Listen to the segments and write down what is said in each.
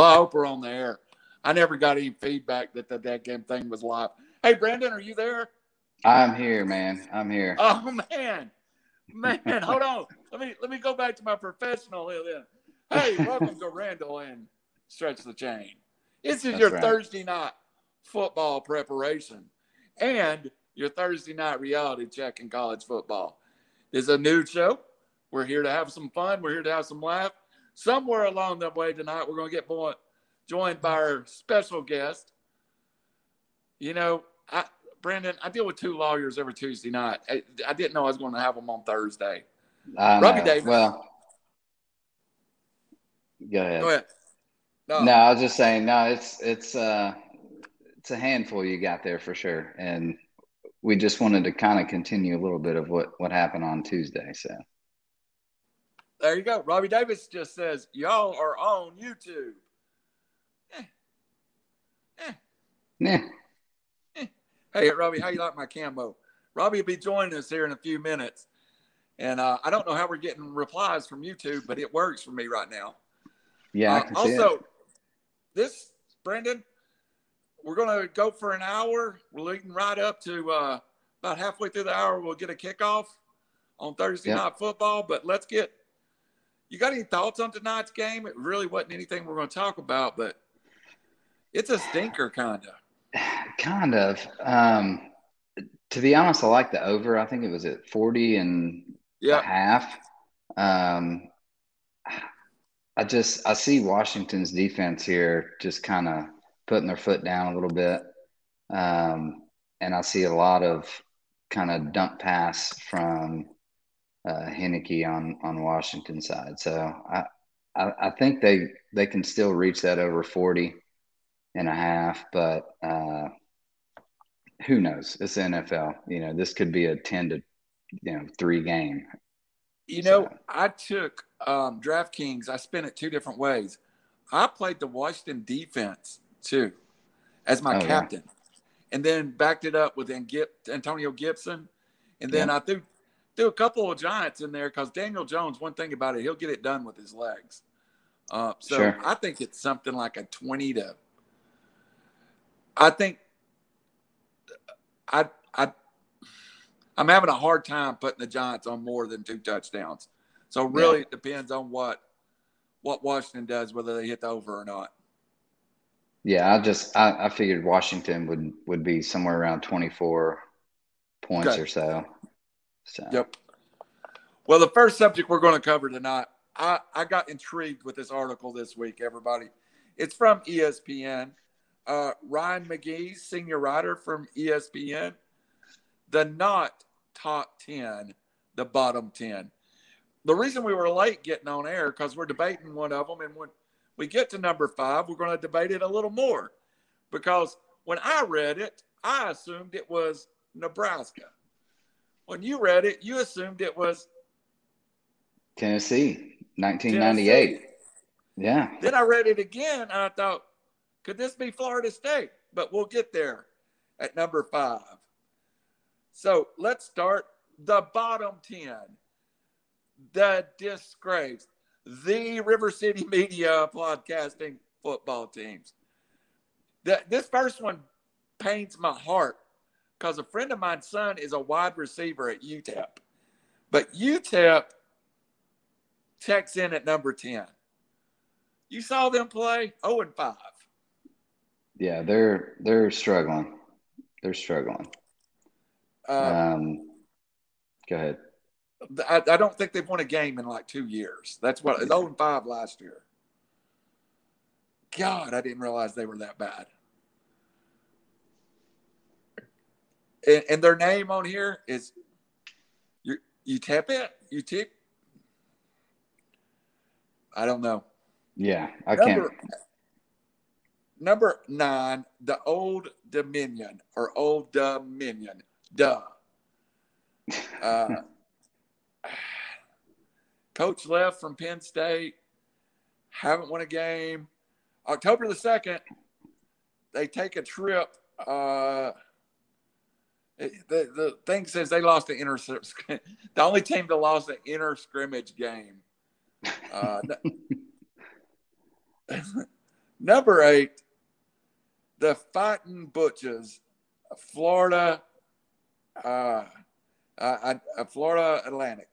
Well, I hope we're on the air. I never got any feedback that the that game thing was live. Hey, Brandon, are you there? I'm here, man. I'm here. Oh man, man, hold on. Let me let me go back to my professional here then. Hey, welcome to Randall and Stretch the Chain. This is That's your right. Thursday night football preparation and your Thursday night reality check in college football. This is a new show. We're here to have some fun. We're here to have some laugh. Somewhere along the way tonight, we're going to get joined by our special guest. You know, I, Brandon, I deal with two lawyers every Tuesday night. I, I didn't know I was going to have them on Thursday. Robbie. Davis. Well, go ahead. Go ahead. No, No, I was just saying. No, it's it's uh it's a handful you got there for sure, and we just wanted to kind of continue a little bit of what what happened on Tuesday. So there you go. Robbie Davis just says, y'all are on YouTube. Eh. Eh. yeah, Hey, Robbie, how you like my camo? Robbie will be joining us here in a few minutes. And uh, I don't know how we're getting replies from YouTube, but it works for me right now. yeah, Uh, can see it. also, this, Brendan, we're going to go for an hour. We're leading right up to uh, about halfway through the hour. We'll get a kickoff on Thursday Yep. night football. But let's get, you got any thoughts on tonight's game? It really wasn't anything we're going to talk about, but it's a stinker, kind of. Kind of. Um, to be honest, I like the over. I think it was at 40 and a half. Um, I just I see Washington's defense here just kind of putting their foot down a little bit. Um, and I see a lot of kind of dump pass from uh, Heinicke on on Washington side. So I, I I think they they can still reach that over 40 and a half, but uh, who knows? It's NFL. You know, this could be a 10 to you know, three game. You know, So- I took um, DraftKings. I spent it two different ways. I played the Washington defense too, as my Oh, yeah. captain, and then backed it up with Antonio Gibson, and then Yeah. I threw a couple of Giants in there because Daniel Jones. One thing about it, he'll get it done with his legs. Uh, so Sure. I think it's something like a twenty to. I think. I I I'm having a hard time putting the Giants on more than two touchdowns. So really, it depends on what what Washington does, whether they hit the over or not. Yeah, I just I, I figured Washington would would be somewhere around 24 points Okay. or so. So Yep. Well, the first subject we're going to cover tonight, I, I got intrigued with this article this week, everybody. It's from ESPN. Uh, Ryan McGee, senior writer from ESPN, the not top 10, the bottom 10. The reason we were late getting on air because we're debating one of them. And when we get to number five, we're going to debate it a little more because when I read it, I assumed it was Nebraska. When you read it, you assumed it was Tennessee, 1998. Tennessee. Yeah. Then I read it again and I thought, could this be Florida State? But we'll get there at number five. So let's start the bottom 10. The disgrace, the River City Media podcasting football teams. The, this first one pains my heart because a friend of mine's son is a wide receiver at UTEP. But UTEP checks in at number 10. You saw them play 0 and 5. Yeah, they're they're struggling. They're struggling. Uh, Um, go ahead. I, I don't think they've won a game in like two years. That's what 0 and 5 last year. God, I didn't realize they were that bad. And, and their name on here is you you tap it? You tip? I don't know. Yeah, I can't. Number, number nine, the Old Dominion or Old Dominion. Duh. Uh, coach left from Penn State. Haven't won a game. October the 2nd, they take a trip. Uh, the, the thing says they lost the inter the only team that lost the inter scrimmage game. Uh, Number eight, the Fighting Butchers, Florida, uh, uh, uh, Florida Atlantic.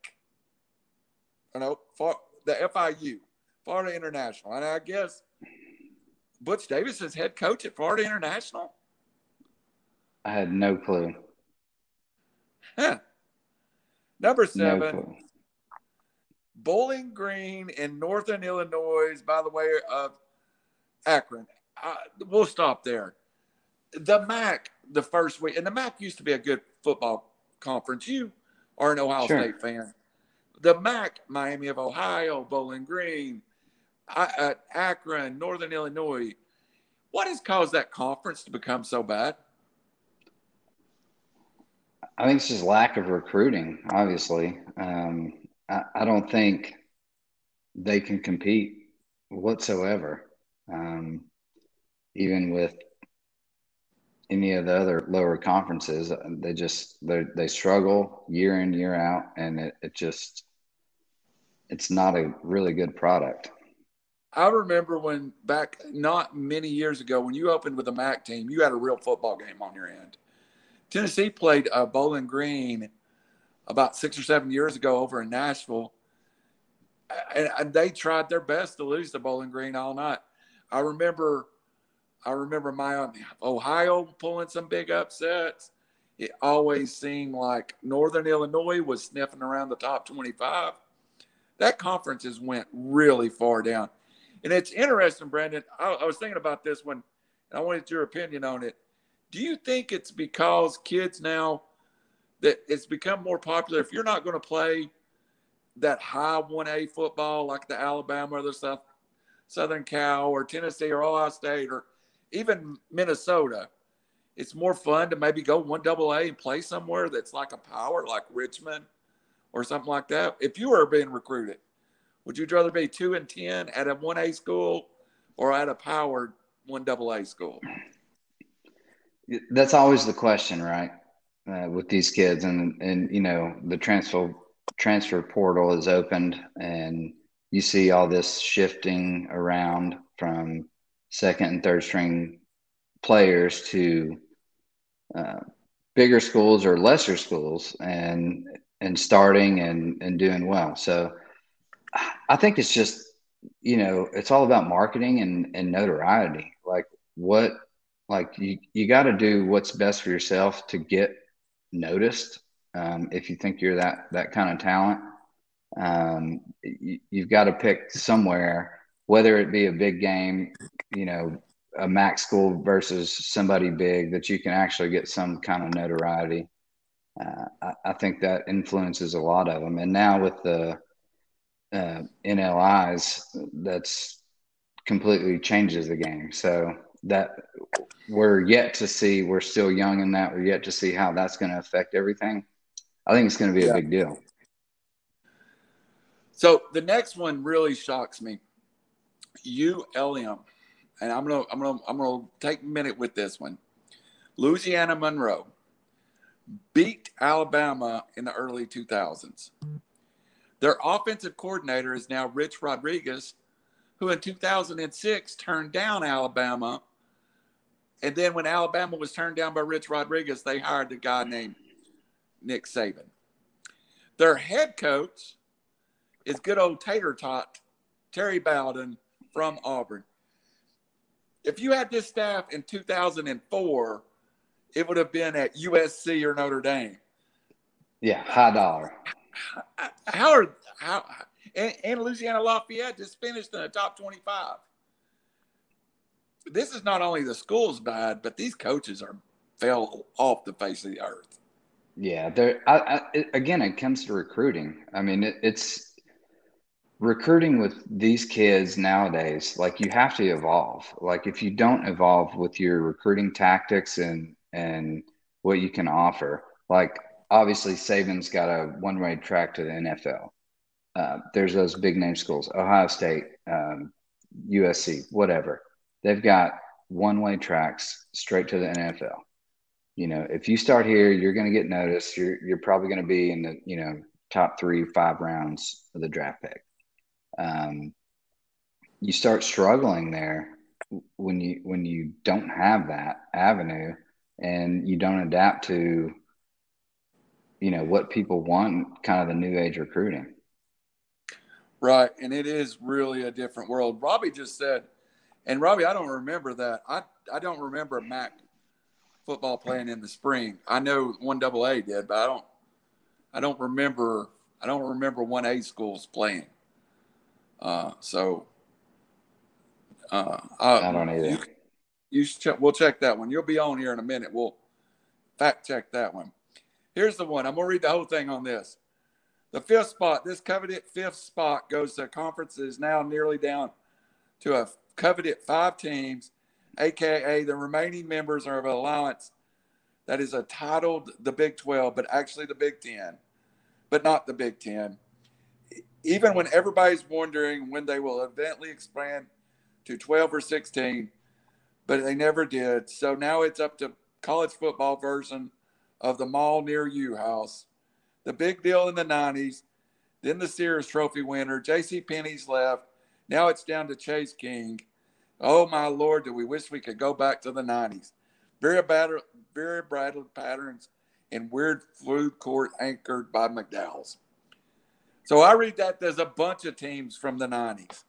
Oh, no, for the FIU, Florida International. And I guess Butch Davis is head coach at Florida International. I had no clue. Huh. Number seven, no Bowling Green in Northern Illinois, by the way of Akron. Uh, we'll stop there. The MAC, the first week, and the MAC used to be a good football conference. You are an Ohio sure. State fan. The MAC, Miami of Ohio, Bowling Green, uh, Akron, Northern Illinois. What has caused that conference to become so bad? I think it's just lack of recruiting, obviously. Um, I, I, don't think they can compete whatsoever, um, even with any of the other lower conferences. They just they struggle year in year out, and it, it just it's not a really good product. I remember when back not many years ago when you opened with a MAC team, you had a real football game on your end. Tennessee played uh, Bowling Green about six or seven years ago over in Nashville, and, and they tried their best to lose to Bowling Green all night. I remember, I remember my Ohio pulling some big upsets. It always seemed like Northern Illinois was sniffing around the top 25. That conference has went really far down. And it's interesting, Brandon. I, I was thinking about this one, and I wanted your opinion on it. Do you think it's because kids now that it's become more popular? If you're not going to play that high 1A football like the Alabama or the South, Southern Cal or Tennessee or Ohio State or even Minnesota, it's more fun to maybe go one double A and play somewhere that's like a power like Richmond or something like that. If you were being recruited, would you rather be two and ten at a one A school or at a powered one double A school? That's always the question, right? Uh, with these kids, and and you know the transfer transfer portal is opened, and you see all this shifting around from second and third string players to uh, bigger schools or lesser schools, and and starting and and doing well. So I think it's just you know it's all about marketing and and notoriety. Like what like you, you got to do what's best for yourself to get noticed. Um, if you think you're that, that kind of talent, um, you, you've got to pick somewhere, whether it be a big game, you know, a MAC school versus somebody big that you can actually get some kind of notoriety. Uh, I, I, think that influences a lot of them. And now with the uh, NLIs, that's completely changes the game. So that we're yet to see. We're still young in that. We're yet to see how that's going to affect everything. I think it's going to be yeah. a big deal. So the next one really shocks me. ULM, and I'm gonna I'm gonna I'm gonna take a minute with this one. Louisiana Monroe beat Alabama in the early 2000s. Their offensive coordinator is now Rich Rodriguez, who in 2006 turned down Alabama and then when Alabama was turned down by Rich Rodriguez, they hired a guy named Nick Saban. Their head coach is good old tater tot, Terry Bowden from Auburn. If you had this staff in 2004, it would have been at USC or Notre Dame. Yeah, high dollar. How are how and, and Louisiana Lafayette just finished in the top 25 this is not only the schools bad, but these coaches are fell off the face of the earth. Yeah, there. Again, it comes to recruiting. I mean, it, it's recruiting with these kids nowadays. Like you have to evolve. Like if you don't evolve with your recruiting tactics and and what you can offer, like obviously Saban's got a one way track to the NFL. Uh, there's those big name schools, Ohio State, um, USC, whatever they've got one way tracks straight to the NFL. You know, if you start here, you're going to get noticed. You're you're probably going to be in the you know top three, five rounds of the draft pick. Um, you start struggling there, when you when you don't have that avenue and you don't adapt to you know what people want kind of the new age recruiting right and it is really a different world robbie just said and robbie i don't remember that i i don't remember mac football playing in the spring i know one double a did but i don't i don't remember i don't remember one a schools playing uh so uh, uh, I don't either. You, you check, we'll check that one. You'll be on here in a minute. We'll fact check that one. Here's the one. I'm gonna read the whole thing on this. The fifth spot, this coveted fifth spot goes to conference conferences now nearly down to a coveted five teams, aka the remaining members are of an allowance that is titled the Big 12, but actually the Big 10, but not the Big 10. Even when everybody's wondering when they will eventually expand to 12 or 16, but they never did. So now it's up to college football version of the mall near you house. The big deal in the 90s, then the Sears Trophy winner. J.C. Penney's left. Now it's down to Chess King. Oh my Lord, do we wish we could go back to the 90s? Very bad, very brattled patterns and weird food court anchored by McDowell's. So I read that there's a bunch of teams from the 90s.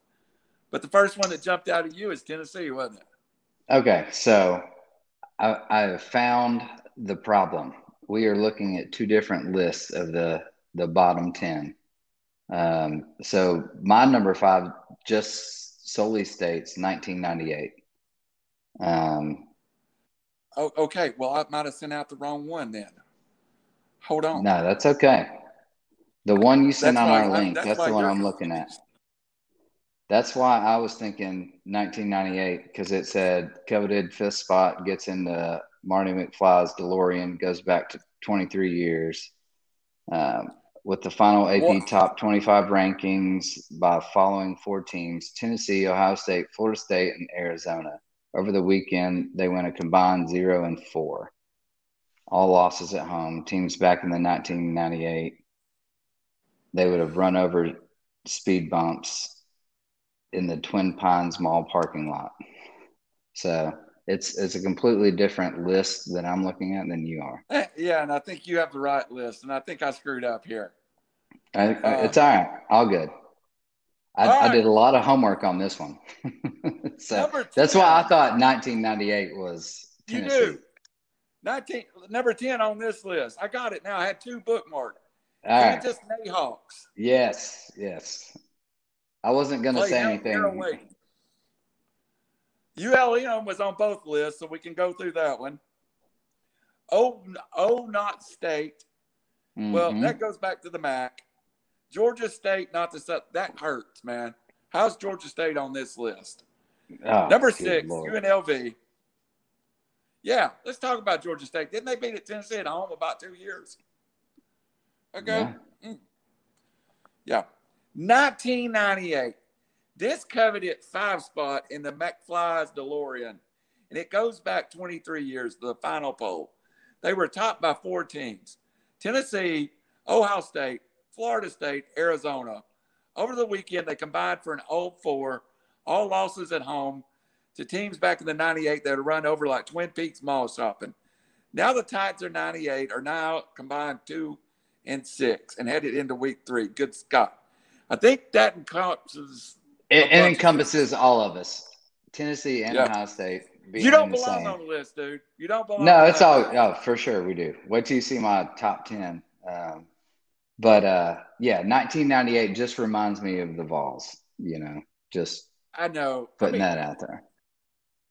But the first one that jumped out at you is Tennessee, wasn't it? Okay, so I, I found the problem. We are looking at two different lists of the the bottom ten. Um, so my number five just solely states 1998. Um, oh, okay. Well, I might have sent out the wrong one then. Hold on. No, that's okay. The one you sent that's on our link, that's, that's the one I'm looking at. That's why I was thinking 1998 because it said coveted fifth spot gets into Marty McFly's DeLorean, goes back to 23 years. Um, with the final AP what? top 25 rankings by following four teams Tennessee, Ohio State, Florida State, and Arizona. Over the weekend, they went a combined zero and four. All losses at home. Teams back in the 1998, they would have run over speed bumps in the Twin Pines Mall parking lot. So it's it's a completely different list that I'm looking at than you are. Eh, yeah, and I think you have the right list, and I think I screwed up here. I, uh, it's all right, all good. I, all right. I, did a lot of homework on this one, so that's why I thought 1998 was. Tennessee. You do. 19 number 10 on this list. I got it now. I had two bookmarked. All Kansas right. Jayhawks. Yes, yes. I wasn't going to say anything. ULM was on both lists, so we can go through that one. Oh, oh, not state. Mm-hmm. Well, that goes back to the MAC. Georgia State, not the stuff that hurts, man. How's Georgia State on this list? Oh, Number six, Lord. UNLV. Yeah, let's talk about Georgia State. Didn't they beat at Tennessee at home about two years? Okay. Yeah. Mm. yeah. 1998. This coveted five spot in the McFly's DeLorean, and it goes back 23 years to the final poll. They were topped by four teams Tennessee, Ohio State, Florida State, Arizona. Over the weekend, they combined for an 0 4, all losses at home to teams back in the 98 that had run over like Twin Peaks mall shopping. Now the Titans are 98, are now combined two and six and headed into week three. Good Scott. I think that encompasses. It, it encompasses of all of us. Tennessee and yeah. Ohio State. You don't belong on the list, dude. You don't belong. No, it's all. Oh, for sure we do. Wait till you see my top ten. Um, but uh, yeah, 1998 just reminds me of the Vols. You know, just I know putting I mean, that out there.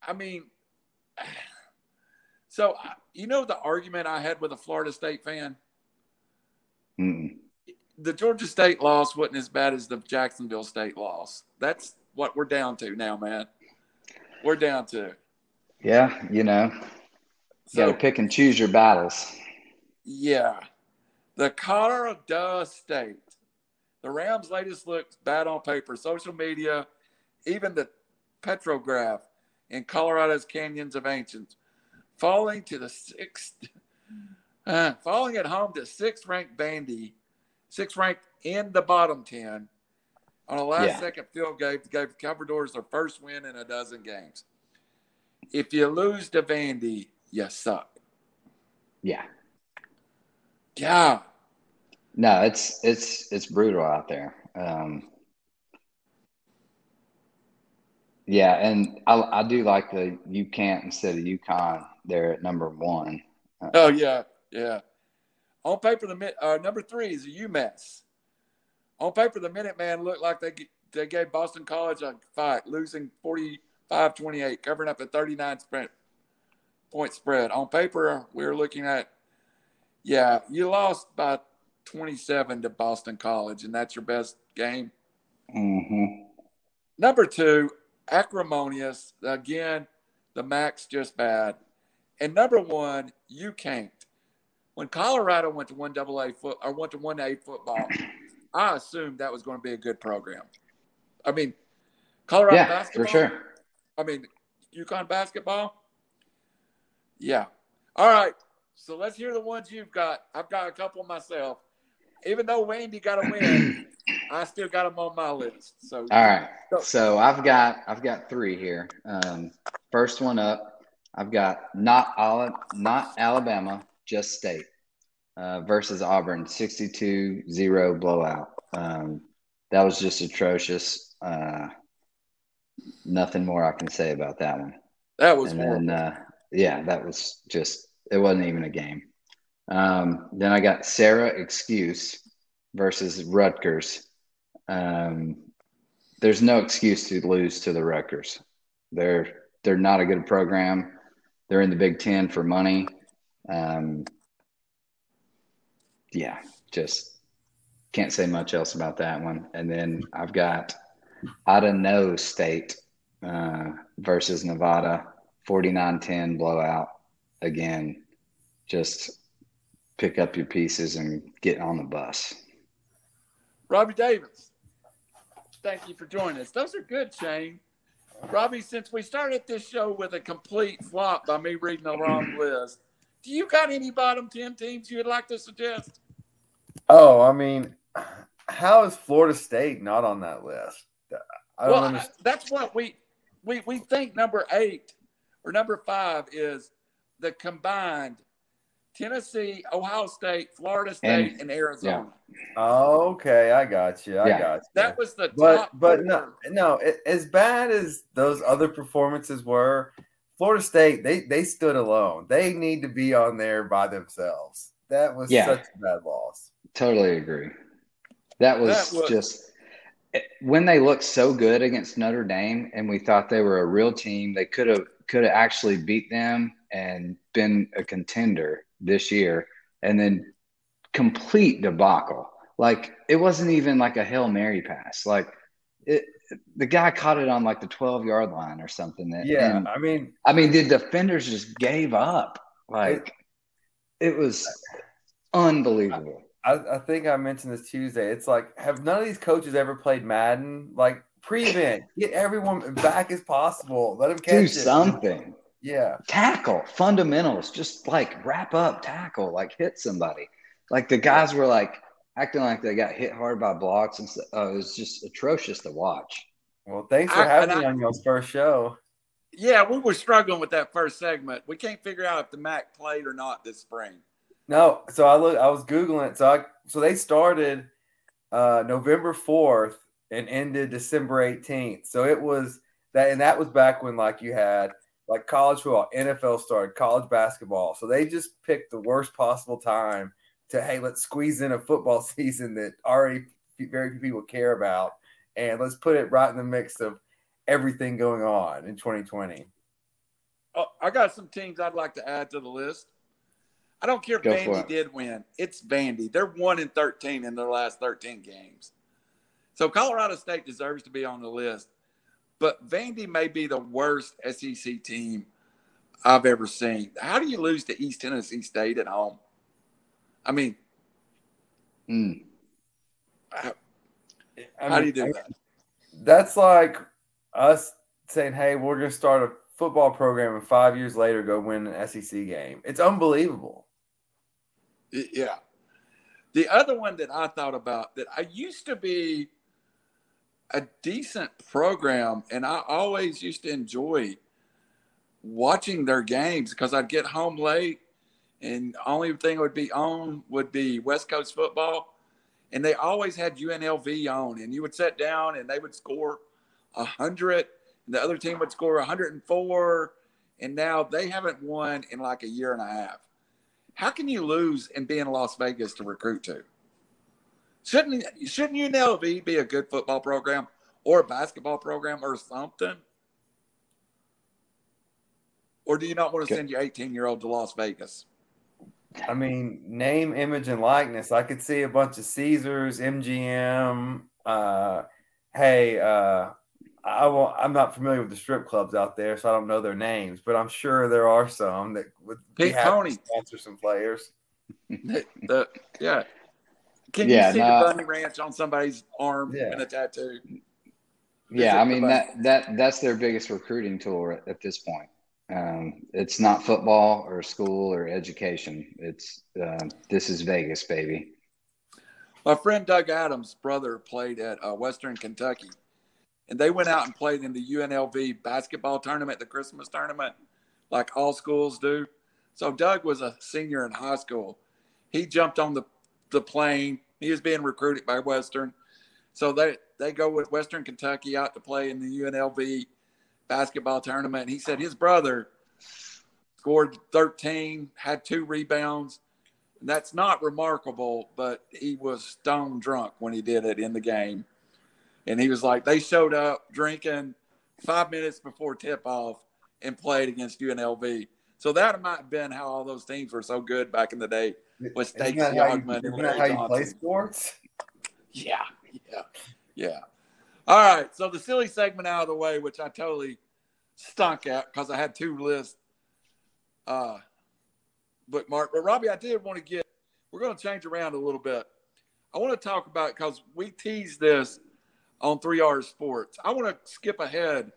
I mean, so you know the argument I had with a Florida State fan. Mm-mm the Georgia State loss wasn't as bad as the Jacksonville State loss. That's what we're down to now, man. We're down to. Yeah, you know, you so, got to pick and choose your battles. Yeah, the Colorado State, the Rams' latest looks bad on paper, social media, even the Petrograph in Colorado's canyons of ancients, falling to the sixth, uh, falling at home to sixth-ranked Vandy sixth-ranked in the bottom 10 on a last yeah. second field game gave the Commodores their first win in a dozen games. if you lose to Vandy, you suck. Yeah. Yeah. No, it's it's it's brutal out there. Um, yeah, and I, I do like the you can't instead of UConn there at number one. Uh, oh yeah, yeah. On paper, the uh, number three is a UMass. On paper, the Minuteman looked like they they gave Boston College a fight, losing 45-28, covering up a 39 sprint point spread. On paper, we are looking at, yeah, you lost by 27 to Boston College, and that's your best game. Mm-hmm. Number two, acrimonious. Again, the MAC's just bad. And number one, you can't. When Colorado went to one double A foot or went to one A football, I assumed that was going to be a good program. I mean, Colorado yeah, basketball. For sure. I mean, UConn basketball. Yeah. All right. So let's hear the ones you've got. I've got a couple myself. Even though Vandy got a win, I still got them on my list. So all right. So I've got I've got three here. Um, first one up, I've got not not Alabama, just State uh, versus Auburn, 62-0 blowout. Um, that was just atrocious. Uh, nothing more I can say about that one. That was and then, uh, yeah, that was just it wasn't even a game. Um, then I got Syracuse versus Rutgers. Um, there's no excuse to lose to the Rutgers. They're they're not a good program. They're in the Big Ten for money. Um, yeah, just can't say much else about that one. And then I've got Idaho State uh, versus Nevada, 49-10 blowout. Again, just pick up your pieces and get on the bus. Robbie Davis, thank you for joining us. Those are good, Shane. Robbie, since we started this show with a complete flop by me reading the wrong list, do you got any bottom 10 teams you would like to suggest? Oh, I mean, how is Florida State not on that list? I well, understand. that's what we, we we think number eight or number five is the combined Tennessee, Ohio State, Florida State, and, and Arizona. Yeah. Okay, I got you. I yeah. got you. That was the but but no no as bad as those other performances were, Florida State they they stood alone. They need to be on there by themselves. That was yeah. such a bad loss. Totally agree. That was, that was just eh, when they looked so good against Notre Dame, and we thought they were a real team. They could have could have actually beat them and been a contender this year, and then complete debacle. Like it wasn't even like a hail mary pass. Like it, the guy caught it on like the twelve yard line or something. That, yeah, I mean, I mean, the defenders just gave up. Like it, it was unbelievable. I, I, think I mentioned this Tuesday. It's like, have none of these coaches ever played Madden? Like prevent, get everyone back as possible. Let them catch do it. something. Yeah, tackle fundamentals. Just like wrap up, tackle, like hit somebody. Like the guys were like acting like they got hit hard by blocks and stuff. Oh, it was just atrocious to watch. Well, thanks for I, having me on your first show. Yeah, we were struggling with that first segment. We can't figure out if the Mac played or not this spring. No, so I look. I was googling it. So I so they started uh, November fourth and ended December eighteenth. So it was that, and that was back when like you had like college football, NFL started, college basketball. So they just picked the worst possible time to hey, let's squeeze in a football season that already very few people care about, and let's put it right in the mix of everything going on in 2020. Oh, I got some teams I'd like to add to the list. I don't care if Go Vandy did win. It's Vandy. They're one in thirteen in their last thirteen games. So Colorado State deserves to be on the list, but Vandy may be the worst SEC team I've ever seen. How do you lose to East Tennessee State at home? I mean, mm. how, I mean, do you do that? That's like us saying, "Hey, we're going to start a football program, and five years later, go win an SEC game." It's unbelievable. Yeah. The other one that I thought about that I used to be a decent program and I always used to enjoy watching their games because I'd get home late and only thing would be on would be West Coast football. And they always had UNLV on, and you would sit down and they would score hundred, and the other team would score 104, and now they haven't won in like a year and a half. How can you lose and be in Las Vegas to recruit to? Shouldn't shouldn't UNLV be a good football program or a basketball program or something? Or do you not want to send your 18 year old to Las Vegas? I mean, name, image, and likeness. I could see a bunch of Caesars, MGM. Uh, hey, uh, I will I'm not familiar with the strip clubs out there, so I don't know their names, but I'm sure there are some that would be Pete Tony sponsor some players. the, the, yeah. Can yeah, you see no, the bunny ranch on somebody's arm yeah. in a tattoo? Yeah, I mean that that that's their biggest recruiting tool at, at this point. Um, it's not football or school or education. It's uh, this is Vegas, baby. My friend Doug Adams' brother played at uh, Western Kentucky, and they went out and played in the UNLV basketball tournament, the Christmas tournament, like all schools do. So Doug was a senior in high school. He jumped on the the plane. He was being recruited by Western, so they they go with Western Kentucky out to play in the UNLV basketball tournament. He said his brother scored 13, had two rebounds. And that's not remarkable, but he was stone drunk when he did it in the game. And he was like, they showed up drinking five minutes before tip off and played against UNLV. So that might have been how all those teams were so good back in the day with Stacey Augmon and Larry how you play sports? Yeah, yeah, yeah. All right, so the silly segment out of the way, which I totally stunk at because I had two lists uh, bookmarked. But Robbie, I did want to get. We're going to change around a little bit. I want to talk about because we teased this on Three R Sports. I want to skip ahead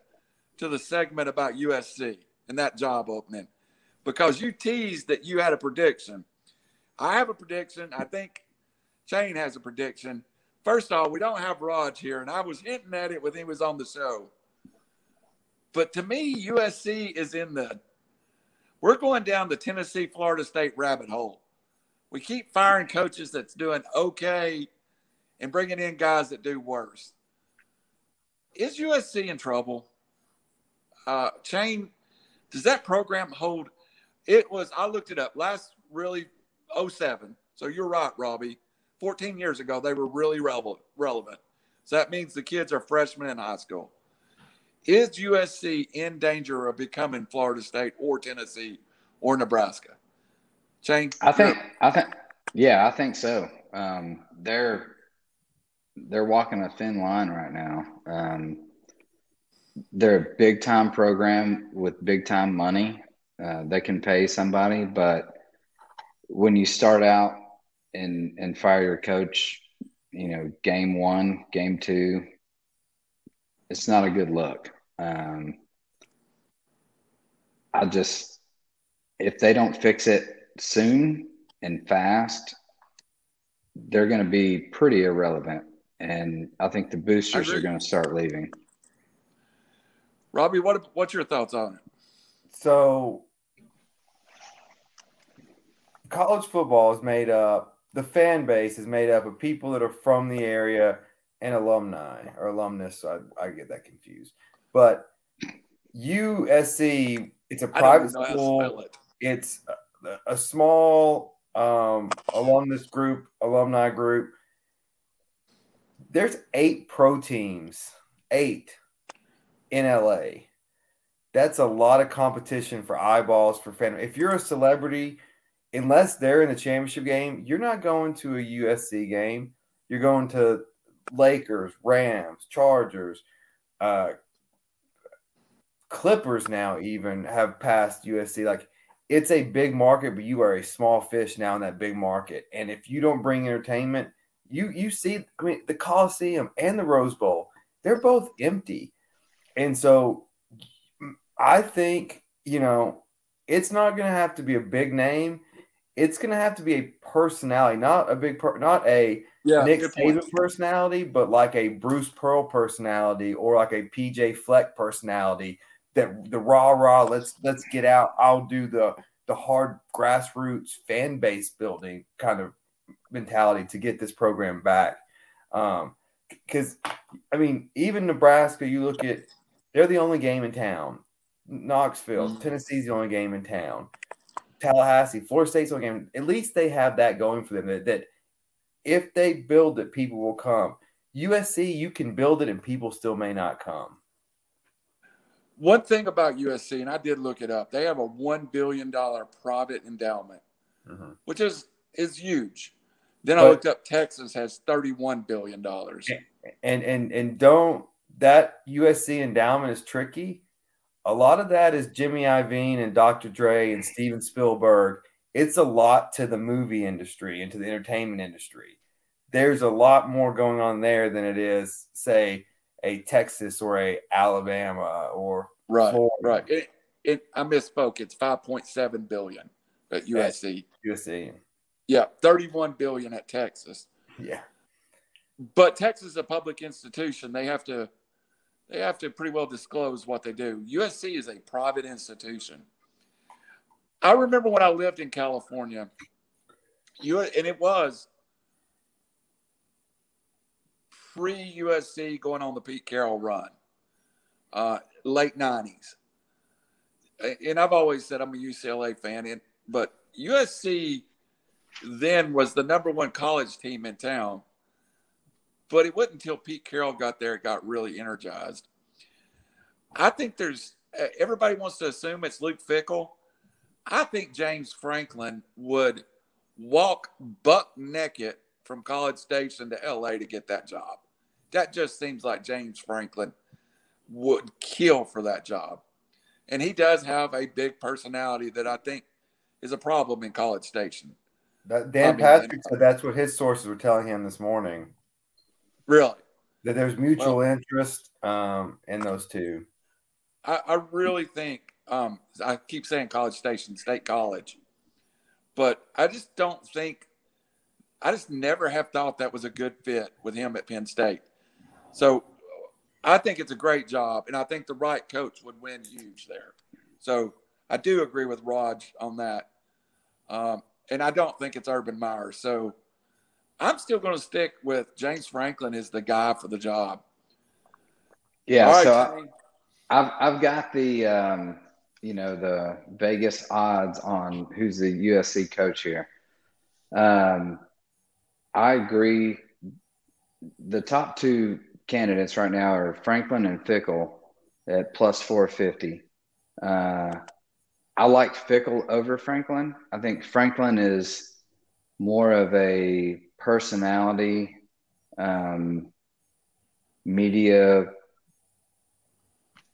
to the segment about USC and that job opening because you teased that you had a prediction. I have a prediction. I think Shane has a prediction. First off, we don't have Raj here, and I was hinting at it when he was on the show. But to me, USC is in the we're going down the Tennessee Florida State rabbit hole. We keep firing coaches that's doing okay and bringing in guys that do worse. Is USC in trouble? Uh, Shane, does that program hold? It was, I looked it up last really 07. So you're right, Robbie. 14 years ago, they were really relevant. So that means the kids are freshmen in high school. Is USC in danger of becoming Florida State or Tennessee or Nebraska? Shane? I think, I think, yeah, I think so. Um, they're, they're walking a thin line right now. Um, they're a big time program with big time money. Uh, they can pay somebody, but when you start out and and fire your coach, you know, game one, game two, it's not a good look. Um, I just, if they don't fix it soon and fast, they're going to be pretty irrelevant. And I think the boosters are going to start leaving. Robbie, what what's your thoughts on it? So, college football is made up. The fan base is made up of people that are from the area and alumni or alumnus. I, I get that confused. But USC, it's a private school. It. It's a, a small um, alumnus group, alumni group. There's eight pro teams, eight in LA. That's a lot of competition for eyeballs for fan. If you're a celebrity, unless they're in the championship game, you're not going to a USC game. You're going to Lakers, Rams, Chargers, uh, Clippers now even have passed USC. Like it's a big market, but you are a small fish now in that big market. And if you don't bring entertainment, you you see, I mean, the Coliseum and the Rose Bowl, they're both empty. And so I think, you know, it's not going to have to be a big name. It's going to have to be a personality, not a big, per- not a yeah, Nick Saban personality, but like a Bruce Pearl personality or like a PJ Fleck personality that the rah rah. Let's let's get out. I'll do the the hard grassroots fan base building kind of mentality to get this program back. Because um, I mean, even Nebraska, you look at they're the only game in town. Knoxville, mm-hmm. Tennessee's the only game in town. Tallahassee, Florida State's only game. At least they have that going for them. That, that if they build it, people will come. USC, you can build it and people still may not come. One thing about USC, and I did look it up, they have a one billion dollar private endowment, mm-hmm. which is is huge. Then but, I looked up Texas has thirty one billion dollars. And and and don't that USC endowment is tricky. A lot of that is Jimmy Iovine and Dr. Dre and Steven Spielberg. It's a lot to the movie industry and to the entertainment industry. There's a lot more going on there than it is, say, a Texas or a Alabama or right, Florida. right. It, it, I misspoke. It's five point seven billion at USC. At USC. Yeah, thirty-one billion at Texas. Yeah, but Texas is a public institution. They have to they have to pretty well disclose what they do. USC is a private institution. I remember when I lived in California, you and it was pre USC going on the Pete Carroll run, uh, late 90s. And I've always said I'm a UCLA fan, and, but USC then was the number one college team in town. But it wasn't until Pete Carroll got there it got really energized. I think there's everybody wants to assume it's Luke Fickell. I think James Franklin would walk buck naked from College Station to LA to get that job. That just seems like James Franklin would kill for that job. And he does have a big personality that I think is a problem in College Station. That Dan I mean, Patrick said that's what his sources were telling him this morning. Really? That there's mutual well, interest um, in those two. I, I really think um, I keep saying College Station, State College, but I just don't think I just never have thought that was a good fit with him at Penn State. So I think it's a great job, and I think the right coach would win huge there. So I do agree with Raj on that. Um, and I don't think it's Urban Meyer. So I'm still going to stick with James Franklin as the guy for the job. Yeah. Right, so I, have I've got the um, you know the Vegas odds on who's the USC coach here. Um, I agree. The top two candidates right now are Franklin and Fickell at plus 450. Uh, I like Fickell over Franklin. I think Franklin is more of a personality, um, media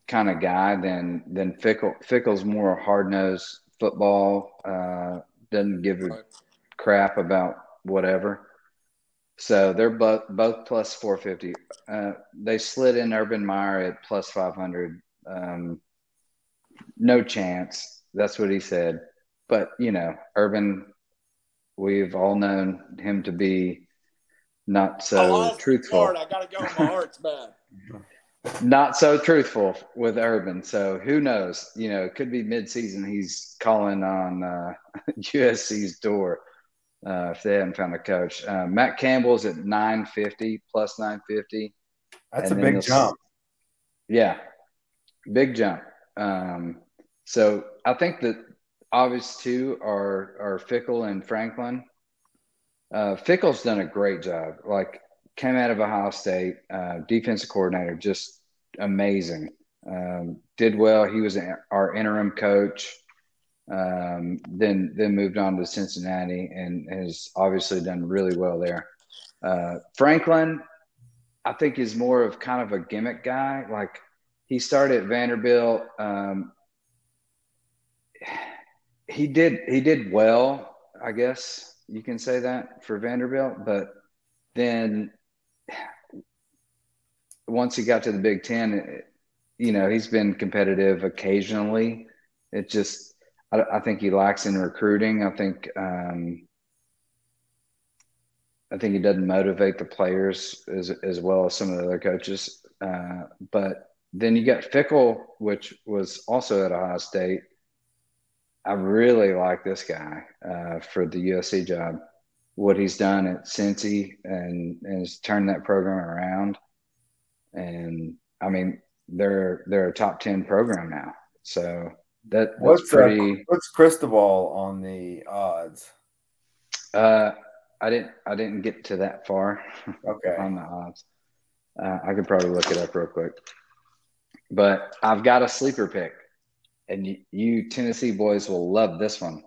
kind of guy than than Fickell. Fickell's more hard nosed football. Uh, doesn't give a crap about whatever. So they're both both plus 450. Uh, they slid in Urban Meyer at plus 500. Um, no chance. That's what he said. But you know, Urban, we've all known him to be not so truthful. I gotta go. My heart's bad. not so truthful with Urban. So who knows? You know, it could be midseason. He's calling on uh, USC's door uh, if they haven't found a coach. Uh, Matt Campbell's at 950 plus 950. That's and a big jump. Yeah, big jump. Um, so I think that obvious two are are Fickell and Franklin. Uh, Fickell's done a great job. Like came out of Ohio State, uh, defensive coordinator, just amazing. Um, did well. He was our interim coach. Um, then then moved on to Cincinnati and has obviously done really well there. Uh, Franklin, I think, is more of kind of a gimmick guy. Like he started at Vanderbilt. Um, he did he did well, I guess you can say that for Vanderbilt, but then once he got to the Big Ten, you know, he's been competitive occasionally. It just I, I think he lacks in recruiting. I think um, I think he doesn't motivate the players as as well as some of the other coaches. Uh, but then you got Fickell, which was also at Ohio State. I really like this guy uh, for the USC job. What he's done at Cincy and, and has turned that program around. And I mean, they're they're a top ten program now. So that that's What's uh, pretty. what's Cristobal on the odds? Uh, I didn't I didn't get to that far Okay. on the odds. Uh, I could probably look it up real quick. But I've got a sleeper pick, and you, you Tennessee boys will love this one.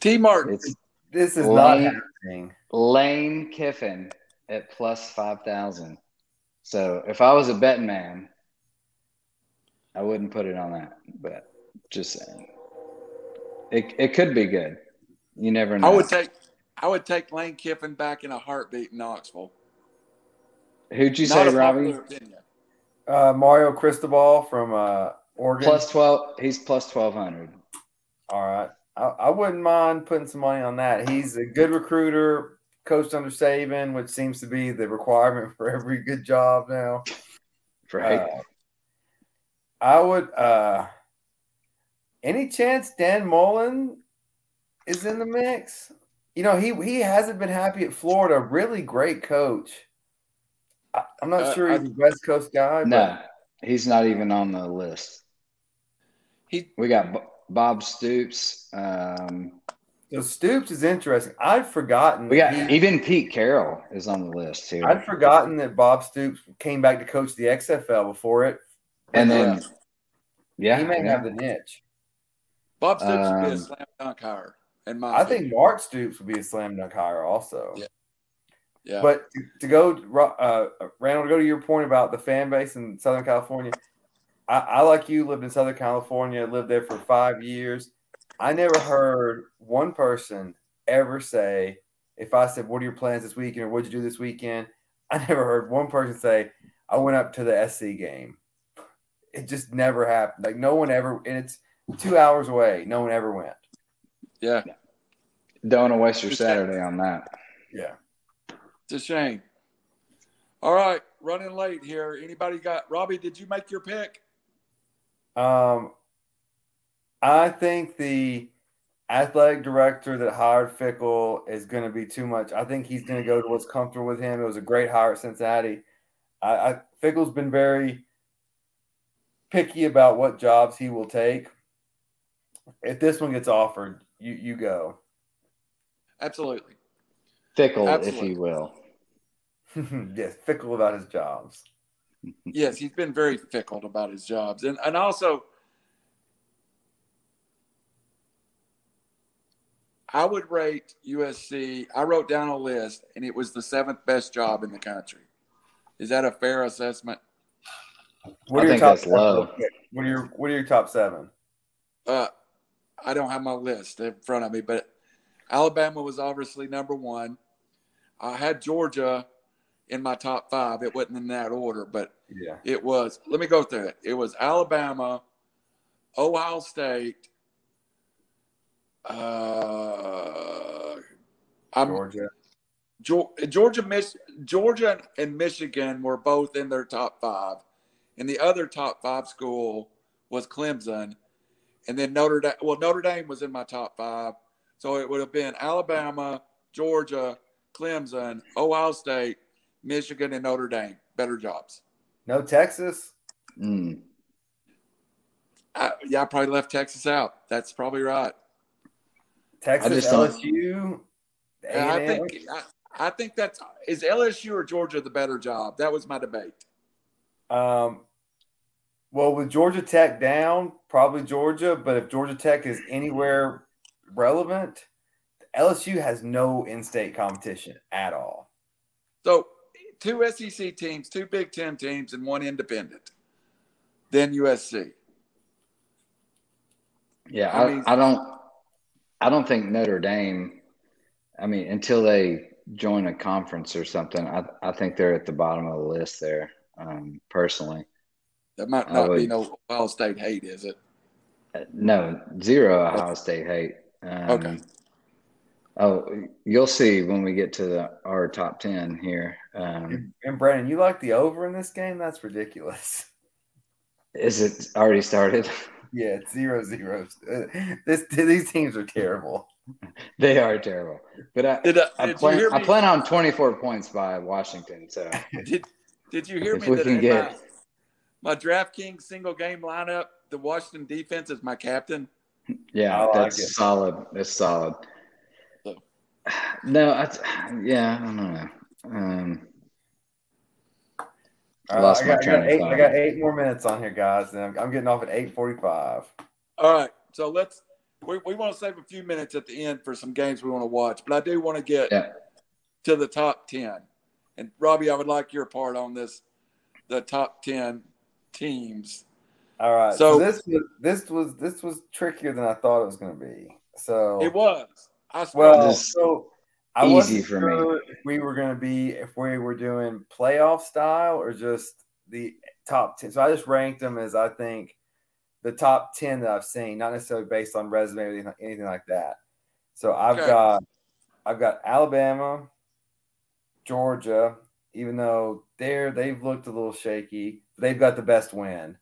T Martin. It's This is not Lane- happening. Lane Kiffin at plus five thousand. So if I was a betting man, I wouldn't put it on that. But just saying, it it could be good. You never know. I would take I would take Lane Kiffin back in a heartbeat in Knoxville. Who'd you Not say, a Robbie? Uh, Mario Cristobal from uh, Oregon. Plus twelve. He's plus twelve hundred. All right. I, I wouldn't mind putting some money on that. He's a good recruiter, coached under Saban, which seems to be the requirement for every good job now. Right. Uh, I would. Uh, any chance Dan Mullen is in the mix? You know, he he hasn't been happy at Florida. Really great coach. I, I'm not Uh, sure he's a West Coast guy. no, he's not even on the list. He We got B- Bob Stoops. Um, so Stoops is interesting. I'd forgotten. we got he- even Pete Carroll is on the list here. I'd forgotten that Bob Stoops came back to coach the XFL before it. and then, yeah, he may yeah. have the niche. Bob Stoops would be a Um, slam dunk hire, And my I opinion. think Mark Stoops would be a slam dunk hire also. Yeah. Yeah. But to, to go, uh, Randall, to go to your point about the fan base in Southern California, I, I, like you, lived in Southern California, lived there for five years. I never heard one person ever say, if I said, What are your plans this weekend or what'd you do this weekend? I never heard one person say, I went up to the SC game. It just never happened. Like, no one ever, and it's two hours away. No one ever went. yeah. Don't want to waste your Saturday on that. Yeah. It's a shame. All right, running late here. Anybody got Robbie? Did you make your pick? Um, I think the athletic director that hired Fickell is going to be too much. I think he's going to go to what's comfortable with him. It was a great hire at Cincinnati. I, I Fickell's been very picky about what jobs he will take. If this one gets offered, you you go. Absolutely. Fickle, Absolutely. if you will. yes, Fickle about his jobs. Yes, he's been very fickle about his jobs, and and also, I would rate USC. I wrote down a list, and it was the seventh best job in the country. Is that a fair assessment? What I are your think top that's low. seven? What are your What are your top seven? Uh, I don't have my list in front of me, but Alabama was obviously number one. I had Georgia in my top five. It wasn't in that order, but Yeah. it was. Let me go through it. It was Alabama, Ohio State. Uh, I'm, Georgia. Georgia, Mich- Georgia, and Michigan were both in their top five, and the other top five school was Clemson, and then Notre Dame. Well, Notre Dame was in my top five, so it would have been Alabama, Georgia, Clemson, Ohio State, Michigan, and Notre Dame. Better jobs. No Texas. Mm. I, yeah, I probably left Texas out. That's probably right. Texas, just LSU. I think I, I think that's is LSU or Georgia the better job. That was my debate. Um, well, with Georgia Tech down, probably Georgia. But if Georgia Tech is anywhere relevant, LSU has no in-state competition at all. So two SEC teams, two Big Ten teams, and one independent. Then USC. Yeah, I I, mean- I don't I don't think Notre Dame I mean until they join a conference or something, I I think they're at the bottom of the list there, um, personally. That might not be no Ohio State hate, is it? Uh, No, zero Ohio State hate. Um, Okay. Oh, you'll see when we get to the our top ten here. Um, And, and Brandon, you like the over in this game? That's ridiculous. Is it already started? Yeah, it's zero zero. Uh, This these teams are terrible. they are terrible. But I, Did, uh, I did you plan hear I plan on 24 points by Washington. So Did, did you hear If me we that can get- my, my DraftKings single game lineup, the Washington defense is my captain? yeah, I like that's it. solid. That's solid. So- No, I, yeah, I don't know. Um, Uh, Lost I, my got, I, train got of eight, thought. I got eight more minutes on here, guys, and I'm, I'm getting off at eight forty-five. All right. So let's, we, we want to save a few minutes at the end for some games we want to watch, but I do want to get Yeah. to the top 10. And Robbie, I would like your part on this the top 10 teams. All right. So, So- this was this was this was trickier than I thought it was going to be. So It was. I well, so I easy wasn't for me. sure if we were going to be if we were doing playoff style or just the top ten. So I just ranked them as I think the top ten that I've seen, not necessarily based on resume or anything, anything like that. So I've Okay. got I've got Alabama, Georgia, even though they're they've looked a little shaky, they've got the best win.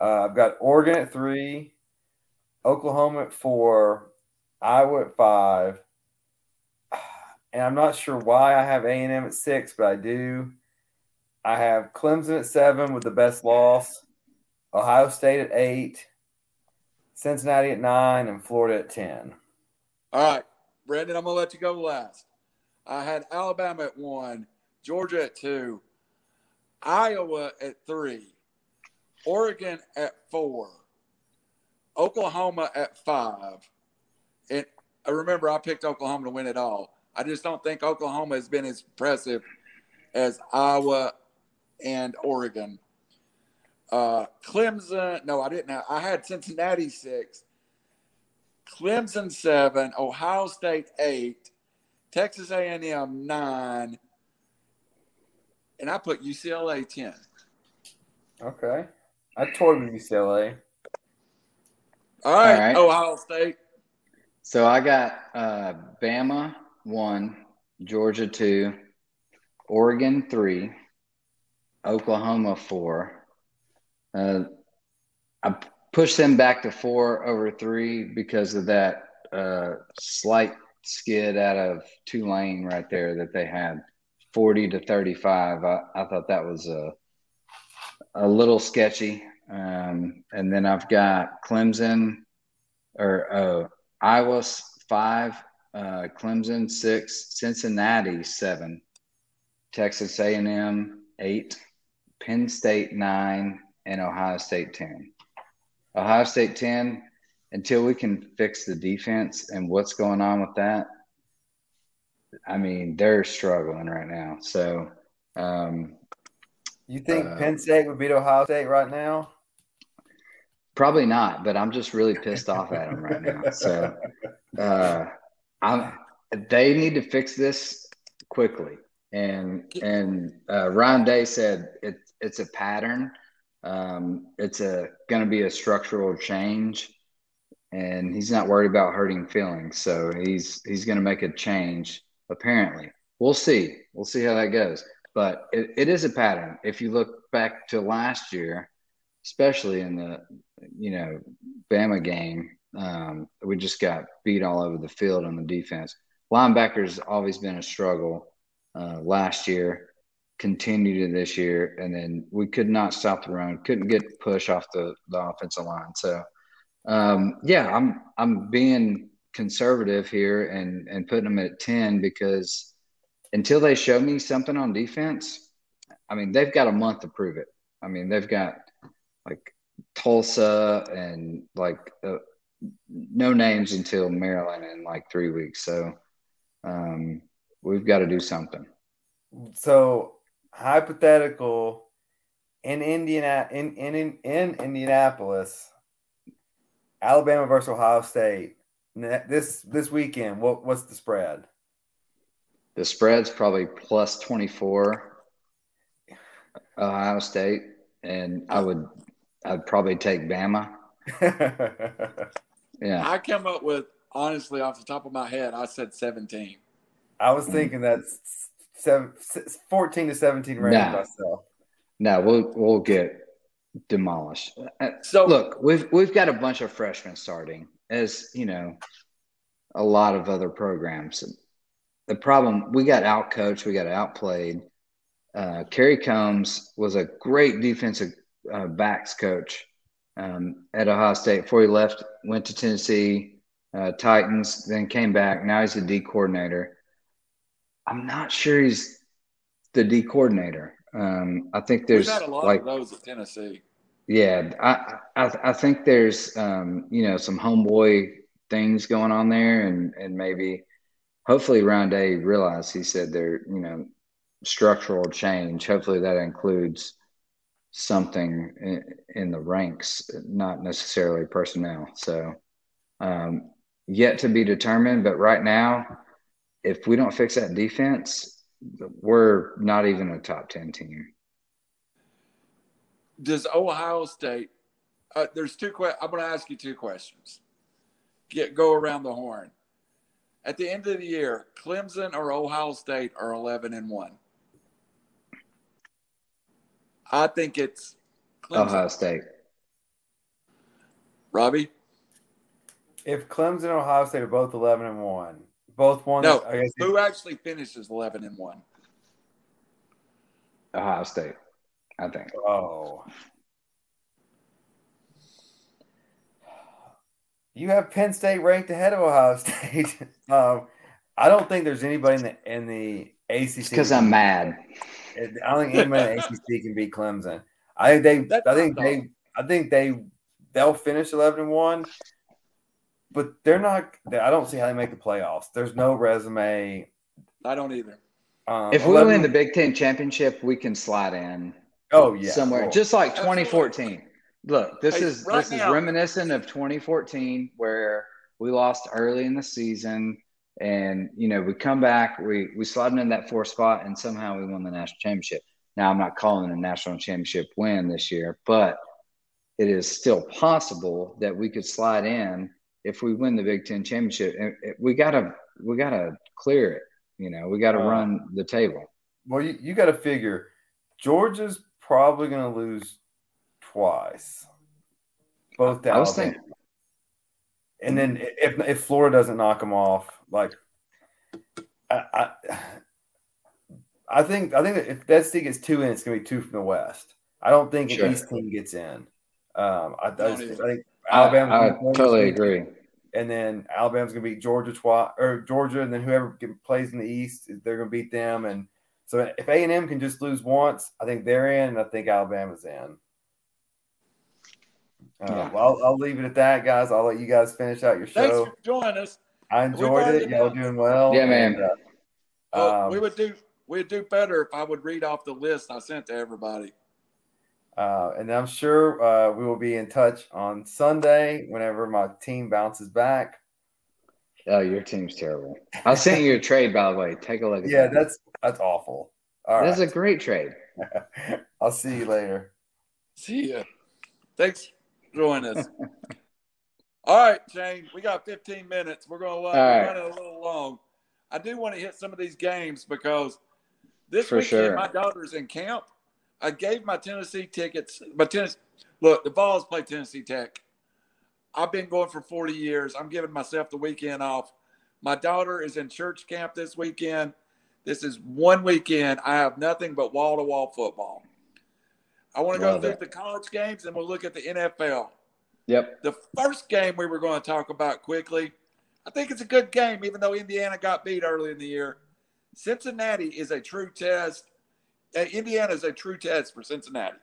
Uh, I've got Oregon at three, Oklahoma at four, Iowa at five, and I'm not sure why I have A and M at six, but I do. I have Clemson at seven with the best loss, Ohio State at eight, Cincinnati at nine, and Florida at ten. All right, Brandon, I'm gonna let you go last. I had Alabama at one, Georgia at two, Iowa at three, Oregon at four, Oklahoma at five. And I remember I picked Oklahoma to win it all. I just don't think Oklahoma has been as impressive as Iowa and Oregon. Uh, Clemson, no, I didn't have. I had Cincinnati six, Clemson seven, Ohio State eight, Texas A&M nine, and I put UCLA ten. Okay, I toyed with UCLA. All right, All right. Ohio State. So I got uh, Bama one, Georgia two, Oregon three, Oklahoma four. Uh, I pushed them back to four over three because of that uh, slight skid out of Tulane right there that they had, forty to thirty-five. I, I thought that was a a little sketchy. Um, and then I've got Clemson or uh, Iowa five, uh, Clemson six, Cincinnati seven, Texas A&M eight, Penn State nine, and Ohio State ten. Ohio State ten. Until we can fix the defense and what's going on with that, I mean they're struggling right now. So um, You think Uh, Penn State would beat Ohio State right now? Probably not, but I'm just really pissed off at them right now. So uh, I'm they need to fix this quickly. And and uh, Ryan Day said it, it's a pattern. Um, it's a going to be a structural change, and he's not worried about hurting feelings. So he's he's going to make a change. Apparently, we'll see. We'll see how that goes. But it, it is a pattern. If you look back to last year, especially in the you know Bama game, um, we just got beat all over the field on the defense. Linebackers always been a struggle. Uh, last year, continued to this year, and then we could not stop the run. Couldn't get push off the, the offensive line. So, um, yeah, I'm I'm being conservative here and and putting them at ten because until they show me something on defense, I mean they've got a month to prove it. I mean they've got like Tulsa and like uh, no names until Maryland in like three weeks. So um, we've got to do something. So hypothetical in Indiana in, in in in Indianapolis, Alabama versus Ohio State this this weekend. What what's the spread? The spread's probably plus 24 Ohio State, and I would I'd probably take Bama. Yeah. I come up with honestly off the top of my head, I said 17. I was thinking that's seven, 14 to 17 range Nah. myself. No, we'll we'll get demolished. Uh, So Look, we've we've got a bunch of freshmen starting, as you know, a lot of other programs. The problem we got outcoached, we got outplayed. Uh, Kerry Coombs was a great defensive uh, backs coach um, at Ohio State before he left. Went to Tennessee uh, Titans, then came back. Now he's the D coordinator. I'm not sure he's the D coordinator. Um, I think we've there's had a lot like of those at Tennessee. yeah, I, I I think there's um, you know some homeboy things going on there, and and maybe hopefully Ryan Day realized he said there you know structural change. Hopefully that includes something in, in the ranks, not necessarily personnel. So um, yet to be determined, but right now, if we don't fix that defense, we're not even a top ten team. Does Ohio State? Uh, there's two questions. I'm going to ask you two questions. Get go around the horn. At the end of the year, Clemson or Ohio State are 11 and one. I think it's Clemson. Ohio State. Robbie, If Clemson and Ohio State are both eleven and one, both won. No, I guess who actually finishes 11 and one? Ohio State, I think. Oh. You have Penn State ranked ahead of Ohio State. um, I don't think there's anybody in the in the ACC. Because I'm mad. I don't think anybody in the ACC can beat Clemson. I think they. That's I think not they. I think they. They'll finish eleven and one, but they're not. I don't see how they make the playoffs. There's no resume. I don't either. Um, If we 11 win the Big Ten championship, we can slide in oh yeah, somewhere, cool. just like 2014. Look, this Hey, is right this now- is reminiscent of 2014, where we lost early in the season, and you know we come back, we we slide in that fourth spot, and somehow we won the national championship. Now I'm not calling a national championship win this year, but it is still possible that we could slide in if we win the Big Ten championship. We gotta we gotta clear it. You know, we gotta Uh, run the table. Well, you, you got to figure Georgia's probably going to lose twice. Both to I was Alabama. thinking- And then if if Florida doesn't knock them off, like I, I, I think I think that if that stick gets two in, it's going to be two from the West. I don't think Sure. an East team gets in. Um, I, I, just- I think Alabama. I totally agree. And then Alabama's going to beat Georgia twice, or Georgia, and then whoever plays in the East, they're going to beat them. And so if A and M can just lose once, I think they're in, and I think Alabama's in. Uh, Yeah. Well, I'll, I'll leave it at that, guys. I'll let you guys finish out your show. Thanks for joining us. I enjoyed it. Y'all doing well. Yeah, man. And, uh, Well, um, we would do we'd do better if I would read off the list I sent to everybody. Uh, and I'm sure uh, we will be in touch on Sunday whenever my team bounces back. Oh, your team's terrible. I sent you a trade, by the way. Take a look at Yeah, that. that's that's awful. All That's right. a great trade. I'll see you later. See ya. Thanks for joining us. All right, Shane, we got 15 minutes. We're going to uh, right. run it a little long. I do want to hit some of these games because this For weekend sure. my daughter's in camp. I gave my Tennessee tickets. My tennis, look, the Vols play Tennessee Tech. I've been going for 40 years. I'm giving myself the weekend off. My daughter is in church camp this weekend. This is one weekend. I have nothing but wall to wall football. I want to go through it. the college games and we'll look at the NFL. Yep. The first game we were going to talk about quickly, I think it's a good game, even though Indiana got beat early in the year. Cincinnati is a true test. Uh, Indiana is a true test for Cincinnati.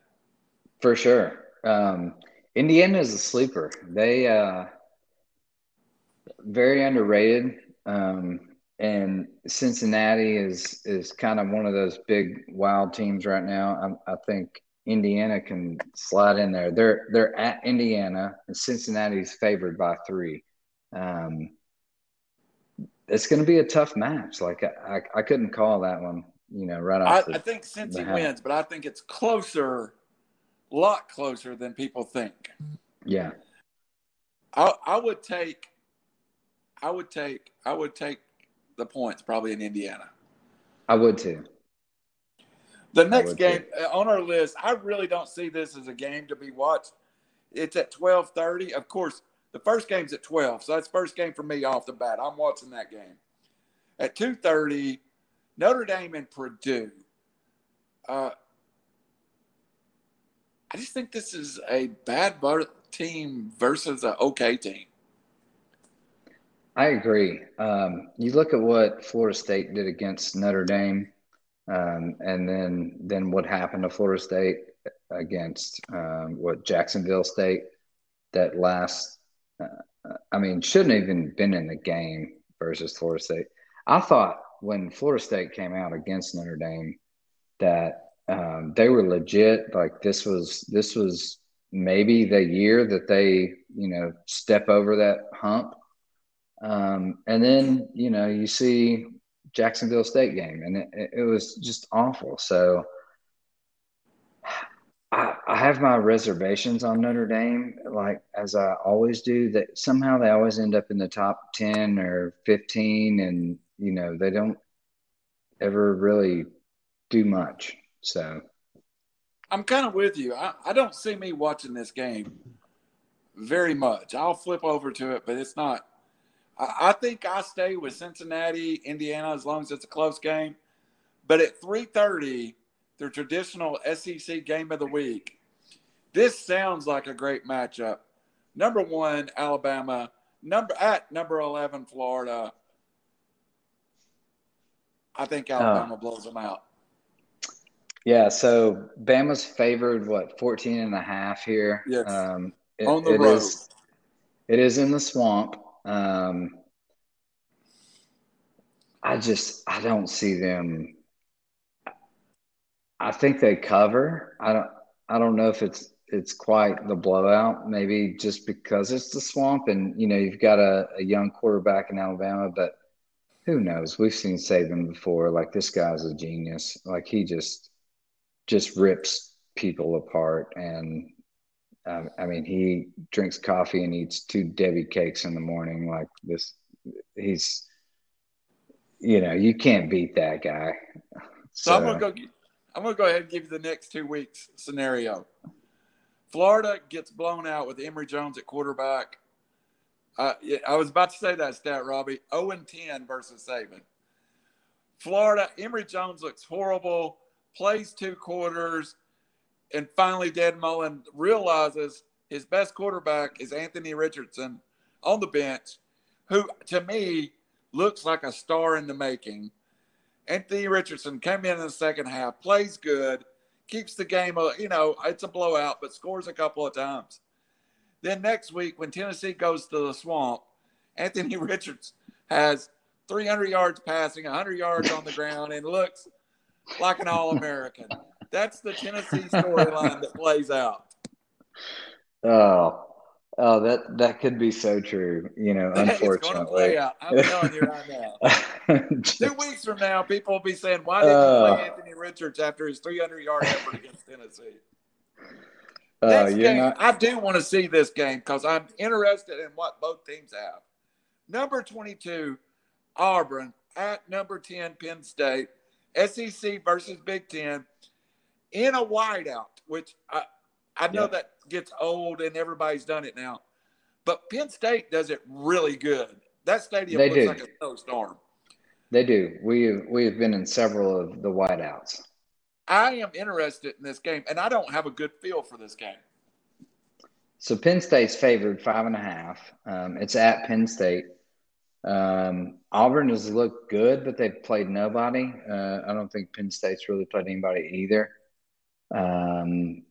For sure. Um, Indiana is a sleeper. They uh, very underrated. Um, and Cincinnati is is kind of one of those big wild teams right now. I, I think Indiana can slide in there. They're they're at Indiana, and Cincinnati's favored by three. Um, it's going to be a tough match. Like I, I, I couldn't call that one. You know, right I, off the I think Cincy wins, but I think it's closer, a lot closer than people think. yeah. I, I would take, I would take, I would take the points probably in Indiana. I would too. The next game uh, on our list, I really don't see this as a game to be watched. It's at twelve thirty. Of course, the first game's at twelve, so that's first game for me off the bat. I'm watching that game. At two thirty, Notre Dame and Purdue. Uh, I just think this is a bad team versus an okay team. I agree. Um, you look at what Florida State did against Notre Dame, um, and then then what happened to Florida State against um, what Jacksonville State that last. Uh, I mean, shouldn't even been in the game versus Florida State. I thought when Florida State came out against Notre Dame that um, they were legit. Like this was this was maybe the year that they you know step over that hump um, and then, you know, you see Jacksonville State game, and it, it was just awful. So I, I, have my reservations on Notre Dame, like as I always do, that somehow they always end up in the top 10 or 15, and, you know, they don't ever really do much. So I'm kind of with you. I, I don't see me watching this game very much. I'll flip over to it, but it's not I think I stay with Cincinnati, Indiana, as long as it's a close game. But at 3:30, the traditional SEC game of the week. This sounds like a great matchup. Number one, Alabama. Number at number 11, Florida. I think Alabama uh, blows them out. Yeah, so Bama's favored what 14 and a half here. Yes. Um, it, On the road. Is, it is in the swamp. Um, I just I don't see them. I think they cover. I don't. I don't know if it's it's quite the blowout. Maybe just because it's the swamp, and you know you've got a, a young quarterback in Alabama, but who knows? We've seen Saban before. Like this guy's a genius. Like he just just rips people apart, and um, I mean, he drinks coffee and eats two Debbie cakes in the morning. Like this, he's, you know, you can't beat that guy. So, so I'm gonna go. I'm gonna go ahead and give you the next two weeks scenario. Florida gets blown out with Emory Jones at quarterback. Uh, I was about to say that stat, Robbie. 0 and 10 versus Saban. Florida, Emory Jones looks horrible, plays two quarters, and finally, Dan Mullen realizes his best quarterback is Anthony Richardson on the bench, who to me looks like a star in the making. Anthony Richardson came in in the second half, plays good, keeps the game, uh, you know, it's a blowout, but scores a couple of times. Then next week, when Tennessee goes to the swamp, Anthony Richards has 300 yards passing, 100 yards on the ground, and looks like an All American. That's the Tennessee storyline that plays out. Oh, oh, that that could be so true. You know, unfortunately, play out. I'm telling you right now. Two weeks from now, people will be saying, "Why didn't uh, you play Anthony Richards after his 300 yard effort against Tennessee?" Uh, game, not... I do want to see this game because I'm interested in what both teams have. Number 22, Auburn at number 10, Penn State. SEC versus Big Ten in a wideout, which I, I know yeah. that gets old and everybody's done it now. But Penn State does it really good. That stadium they looks do. like a snowstorm. They do. We we have been in several of the wideouts. I am interested in this game, and I don't have a good feel for this game. So Penn State's favored five and a half. Um, it's at Penn State. Um, Auburn has looked good, but they've played nobody. Uh, I don't think Penn State's really played anybody either. Um,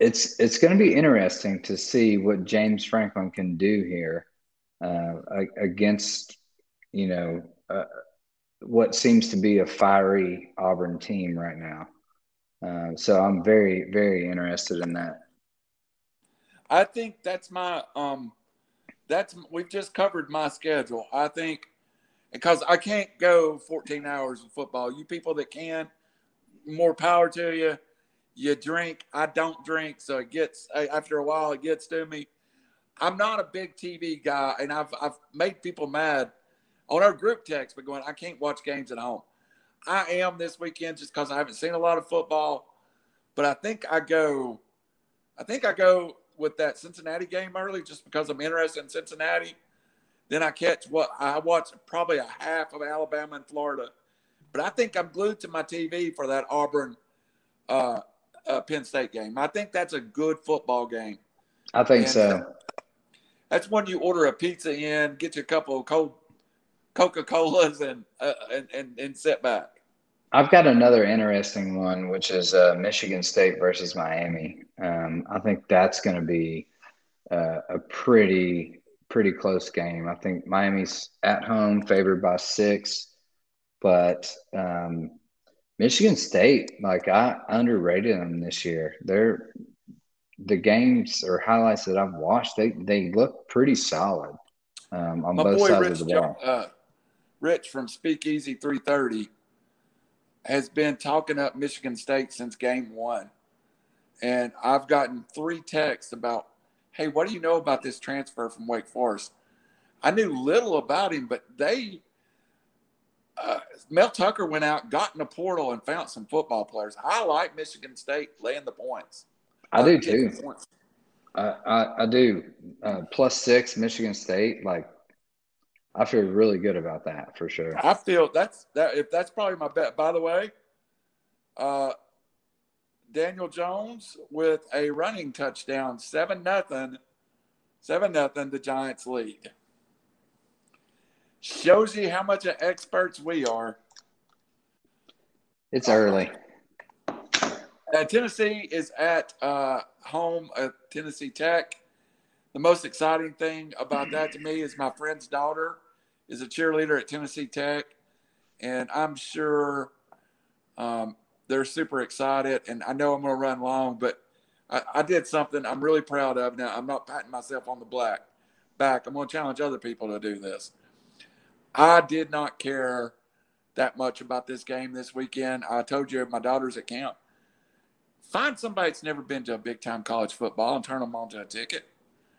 it's it's going to be interesting to see what James Franklin can do here uh, against you know uh, what seems to be a fiery Auburn team right now. Uh, so I'm very very interested in that. I think that's my um that's we've just covered my schedule. I think because I can't go 14 hours of football. You people that can, more power to you you drink. I don't drink, so it gets after a while it gets to me. I'm not a big TV guy, and I've I've made people mad on our group text, but going, I can't watch games at home. I am this weekend just because I haven't seen a lot of football. But I think I go, I think I go with that Cincinnati game early just because I'm interested in Cincinnati. Then I catch what I watch probably a half of Alabama and Florida. But I think I'm glued to my TV for that Auburn uh, uh, Penn State game. I think that's a good football game. I think and, so. Uh, that's when you order a pizza in, get you a couple of cold Coca Colas, and, uh, and, and and sit back. I've got another interesting one, which is uh, Michigan State versus Miami. Um, I think that's going to be uh, a pretty pretty close game. I think Miami's at home, favored by six, but um, Michigan State, like I underrated them this year. They're the games or highlights that I've watched, they they look pretty solid um, on My both sides Rich, of the ball. Uh, Rich from Speakeasy 330 has been talking up Michigan State since game one. And I've gotten three texts about, hey, what do you know about this transfer from Wake Forest? I knew little about him, but they, uh, Mel Tucker went out, got in the portal, and found some football players. I like Michigan State laying the points. I do too. I, I, I do. Uh, plus six, Michigan State. Like I feel really good about that for sure. I feel that's that if that's probably my bet. By the way, uh, Daniel Jones with a running touchdown, seven nothing, seven nothing. The Giants lead. Shows you how much of experts we are. It's early. Uh, Tennessee is at uh, home at Tennessee Tech. The most exciting thing about that to me is my friend's daughter is a cheerleader at Tennessee Tech, and I'm sure um, they're super excited. And I know I'm going to run long, but I, I, did something I'm really proud of. Now I'm not patting myself on the black back. I'm going to challenge other people to do this. I did not care that much about this game this weekend. I told you my daughter's at camp. Find somebody that's never been to a big time college football and turn them on to a ticket.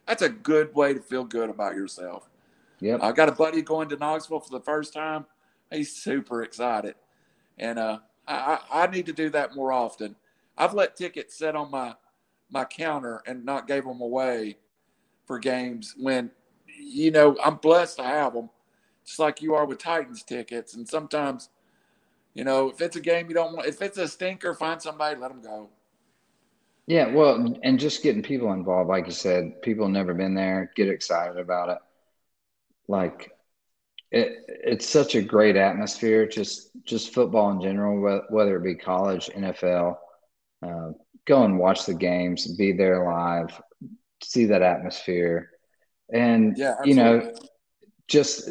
That's a good way to feel good about yourself. Yep. I got a buddy going to Knoxville for the first time. He's super excited. And uh, I, I need to do that more often. I've let tickets sit on my my counter and not gave them away for games when, you know, I'm blessed to have them, just like you are with Titans tickets. And sometimes, you know, if it's a game you don't want, if it's a stinker, find somebody, let them go. Yeah, well, and just getting people involved, like you said, people never been there, get excited about it like it, it's such a great atmosphere just just football in general whether it be college nfl uh, go and watch the games be there live see that atmosphere and yeah, you know just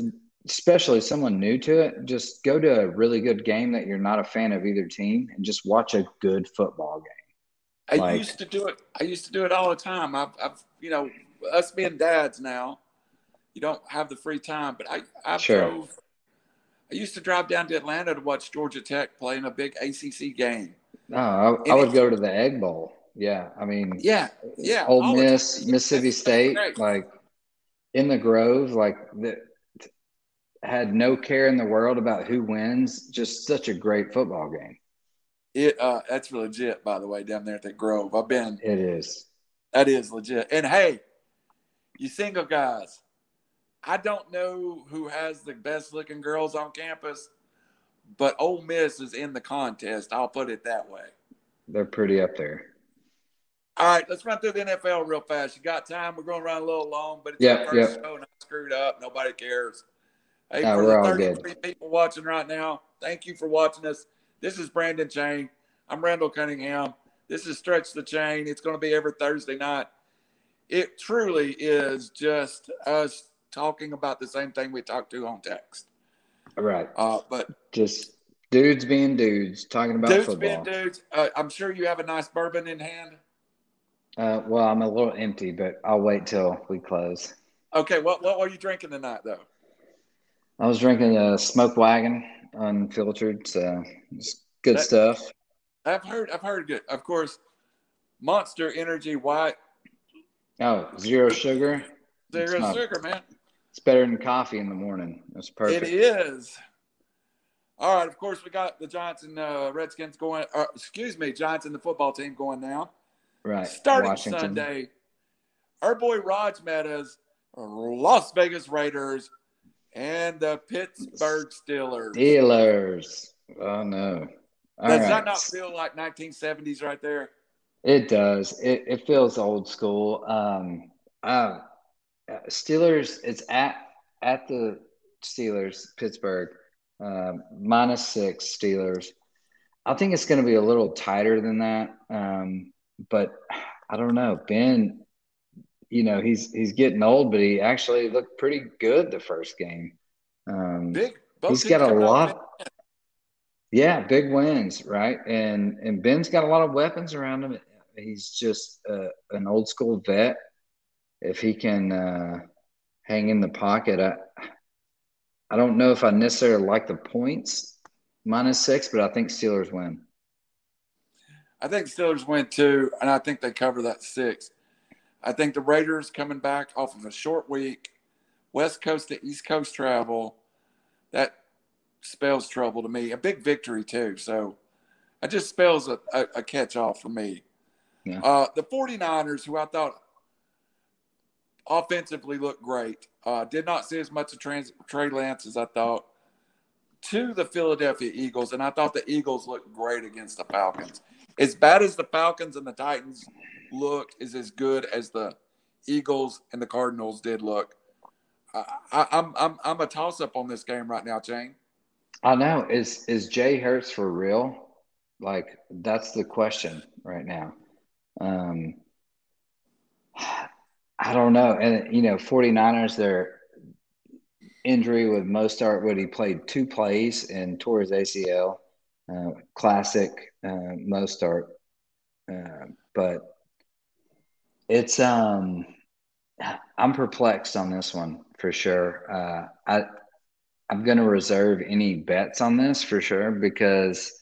especially someone new to it just go to a really good game that you're not a fan of either team and just watch a good football game i like, used to do it i used to do it all the time i've, I've you know us being dads now you don't have the free time. But I, I sure. drove. I used to drive down to Atlanta to watch Georgia Tech play in a big ACC game. No, I, I would go to the Egg Bowl. Yeah, I mean, yeah, yeah, Ole Miss, Mississippi State, like in the Grove, like that had no care in the world about who wins. Just such a great football game. It uh, that's legit, by the way, down there at the Grove. I've been. It is. That is legit. And hey, you single guys, I don't know who has the best looking girls on campus, but Ole Miss is in the contest. I'll put it that way. They're pretty up there. All right, let's run through the NFL real fast. You got time? We're going to run a little long, but it's yeah, the first yeah. show, screwed up. Nobody cares. Hey, no, for the 33 people watching right now, thank you for watching us. This is Brandon Chain. I'm Randall Cunningham. This is Stretch the Chain. It's going to be every Thursday night. It truly is just us talking about the same thing we talked to on text. Right. Uh, but just dudes being dudes, talking about dudes football. being dudes. Uh, I'm sure you have a nice bourbon in hand. Uh, well, I'm a little empty, but I'll wait till we close. Okay. What What were you drinking tonight, though? I was drinking a Smoke Wagon unfiltered, so it's good that, stuff. I've heard. I've heard good. Of course, Monster Energy White. Oh, zero sugar. Zero sugar, man. It's better than coffee in the morning. That's perfect. It is. All right. Of course, we got the Giants and uh, Redskins going. Uh, excuse me, Giants and the football team going now. Right. Starting Washington. Sunday, our boy Raj Meadows, Las Vegas Raiders, and the Pittsburgh Steelers. Steelers. Oh no. All Does right. that not feel like 1970s right there? It does. It, it feels old school. Um, uh, Steelers. It's at at the Steelers, Pittsburgh, uh, minus six Steelers. I think it's going to be a little tighter than that, um, but I don't know. Ben, you know, he's he's getting old, but he actually looked pretty good the first game. Um, Big. he's got a lot. Yeah, big wins, right? And and Ben's got a lot of weapons around him. He's just uh, an old school vet. If he can uh, hang in the pocket, I I don't know if I necessarily like the points minus six, but I think Steelers win. I think Steelers win too, and I think they cover that six. I think the Raiders coming back off of a short week, West Coast to East Coast travel, that spells trouble to me. A big victory too. So it just spells a, a, a catch off for me. Yeah. Uh, the 49ers, who I thought offensively looked great, uh, did not see as much of trans- Trey Lance as I thought. To the Philadelphia Eagles, and I thought the Eagles looked great against the Falcons. As bad as the Falcons and the Titans looked, is as good as the Eagles and the Cardinals did look. I, I, I'm I'm I'm a toss up on this game right now, Jane. I know. Is is Jay Hurts for real? Like that's the question right now. Um I don't know. And you know, 49ers, their injury with Mostert, what he played two plays and tore his ACL. Uh, classic uh, Mostert. Uh, but it's um I'm perplexed on this one for sure. Uh, I I'm going to reserve any bets on this for sure because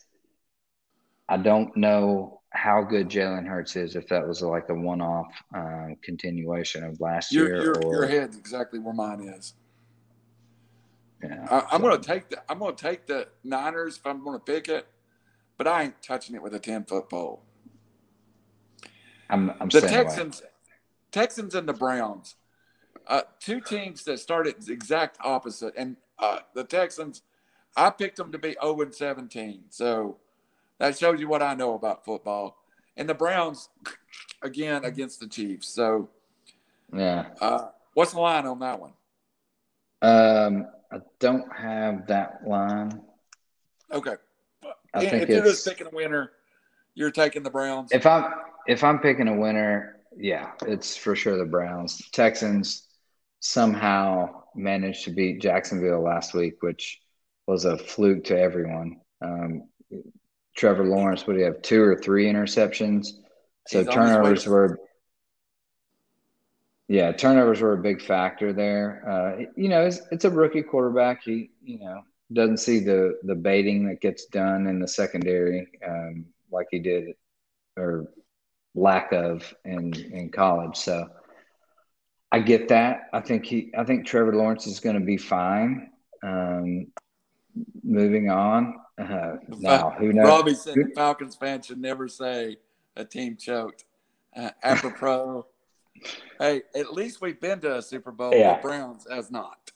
I don't know how good Jalen Hurts is if that was like a one-off uh, continuation of last your, year. Your, or, your head's exactly where mine is. Yeah, I, am so. to take the I'm going to take the Niners if I'm going to pick it, but I ain't touching it with a ten foot pole. I'm, I'm the Texans, away. Texans and the Browns, uh, two teams that started exact opposite, and uh, the Texans, I picked them to be 0 and 17. So that shows you what I know about football. And the Browns, again, against the Chiefs. So, yeah. Uh, what's the line on that one? Um, I don't have that line. Okay. I if think you're just picking a winner, you're taking the Browns. If I'm if I'm picking a winner, yeah, it's for sure the Browns. Texans somehow managed to beat Jacksonville last week, which was a fluke to everyone. Um, Trevor Lawrence, would he have two or three interceptions? So He's turnovers were, yeah, turnovers were a big factor there. Uh, you know, it's, it's a rookie quarterback. He, you know, doesn't see the the baiting that gets done in the secondary um, like he did, or lack of in in college. So I get that. I think he. I think Trevor Lawrence is going to be fine. Um, moving on. Uh, now, who knows? Robbie said the Falcons fan should never say a team choked. Uh, apropos, hey, at least we've been to a Super Bowl. Yeah. The Browns has not.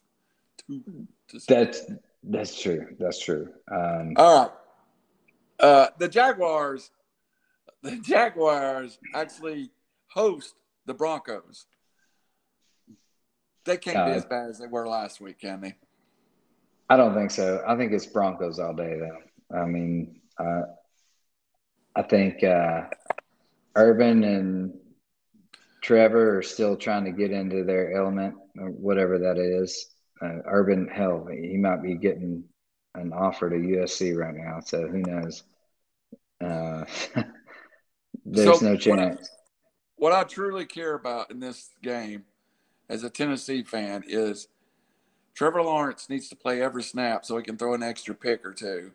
That's that's true. That's true. Um, All right. Uh, the Jaguars. The Jaguars actually host the Broncos. They can't uh, be as bad as they were last week, can they? I don't think so. I think it's Broncos all day, though. I mean, uh, I think uh, Urban and Trevor are still trying to get into their element, or whatever that is. Uh, Urban, hell, he might be getting an offer to USC right now, so who knows? There's so no chance. What I, what I truly care about in this game as a Tennessee fan is Trevor Lawrence needs to play every snap so he can throw an extra pick or two.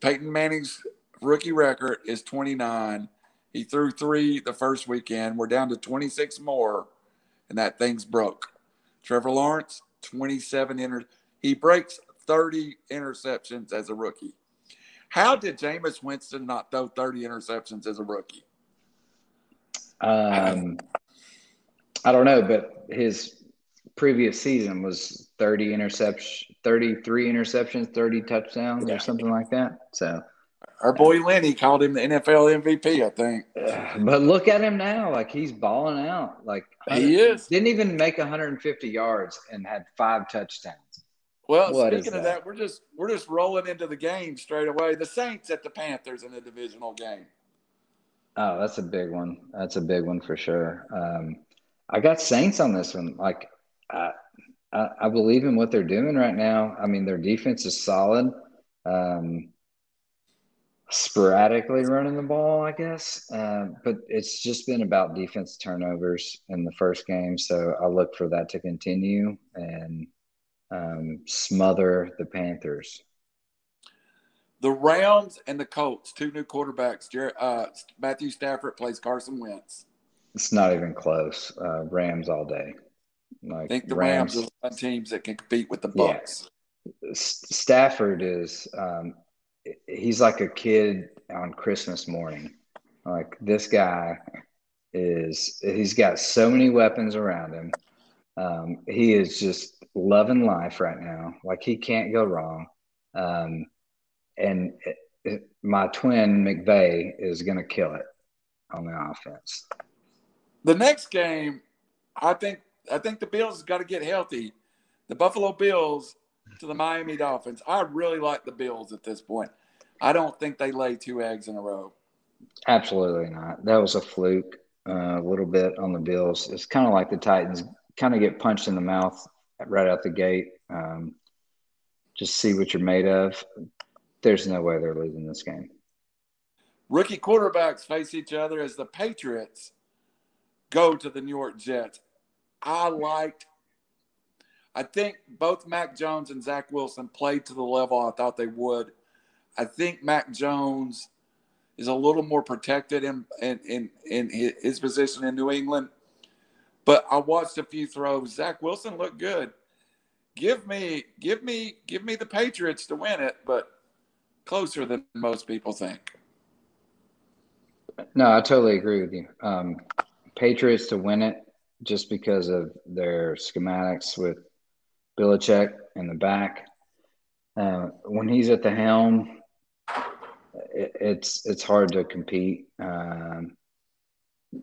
Peyton Manning's rookie record is 29. He threw three the first weekend. We're down to 26 more, and that thing's broke. Trevor Lawrence, 27 inter. He breaks 30 interceptions as a rookie. How did Jameis Winston not throw 30 interceptions as a rookie? Um, I don't know, but his previous season was 30 interceptions, 33 interceptions, 30 touchdowns, yeah. or something like that. So our boy Lenny called him the NFL MVP, I think. But look at him now. Like he's balling out. Like he is. Didn't even make 150 yards and had five touchdowns. Well, what speaking of that? that, we're just we're just rolling into the game straight away. The Saints at the Panthers in a divisional game. Oh, that's a big one. That's a big one for sure. Um, I got Saints on this one. Like, I, I, I, believe in what they're doing right now. I mean, their defense is solid. Um, sporadically running the ball, I guess, uh, but it's just been about defense turnovers in the first game. So I look for that to continue and um, smother the Panthers. The Rams and the Colts, two new quarterbacks. Uh, Matthew Stafford plays Carson Wentz. It's not even close. Uh, Rams all day. Like I think the Rams, Rams are the teams that can compete with the Bucks. Yeah. Stafford is um, he's like a kid on Christmas morning. Like this guy is he's got so many weapons around him. Um, he is just loving life right now. Like he can't go wrong. Um, and it, it, my twin McVay is going to kill it on the offense. The next game, I think I think the Bills got to get healthy. The Buffalo Bills to the Miami Dolphins. I really like the Bills at this point. I don't think they lay two eggs in a row. Absolutely not. That was a fluke uh, a little bit on the Bills. It's kind of like the Titans kind of get punched in the mouth right out the gate. Um, just see what you're made of there's no way they're losing this game. Rookie quarterbacks face each other as the Patriots go to the New York Jets. I liked, I think both Mac Jones and Zach Wilson played to the level I thought they would. I think Mac Jones is a little more protected in, in, in, in his position in New England. But I watched a few throws. Zach Wilson looked good. Give me, give me, give me the Patriots to win it, but closer than most people think. No, I totally agree with you. Um, Patriots to win it just because of their schematics with Belichick in the back. Uh, when he's at the helm, it, it's it's hard to compete. Um,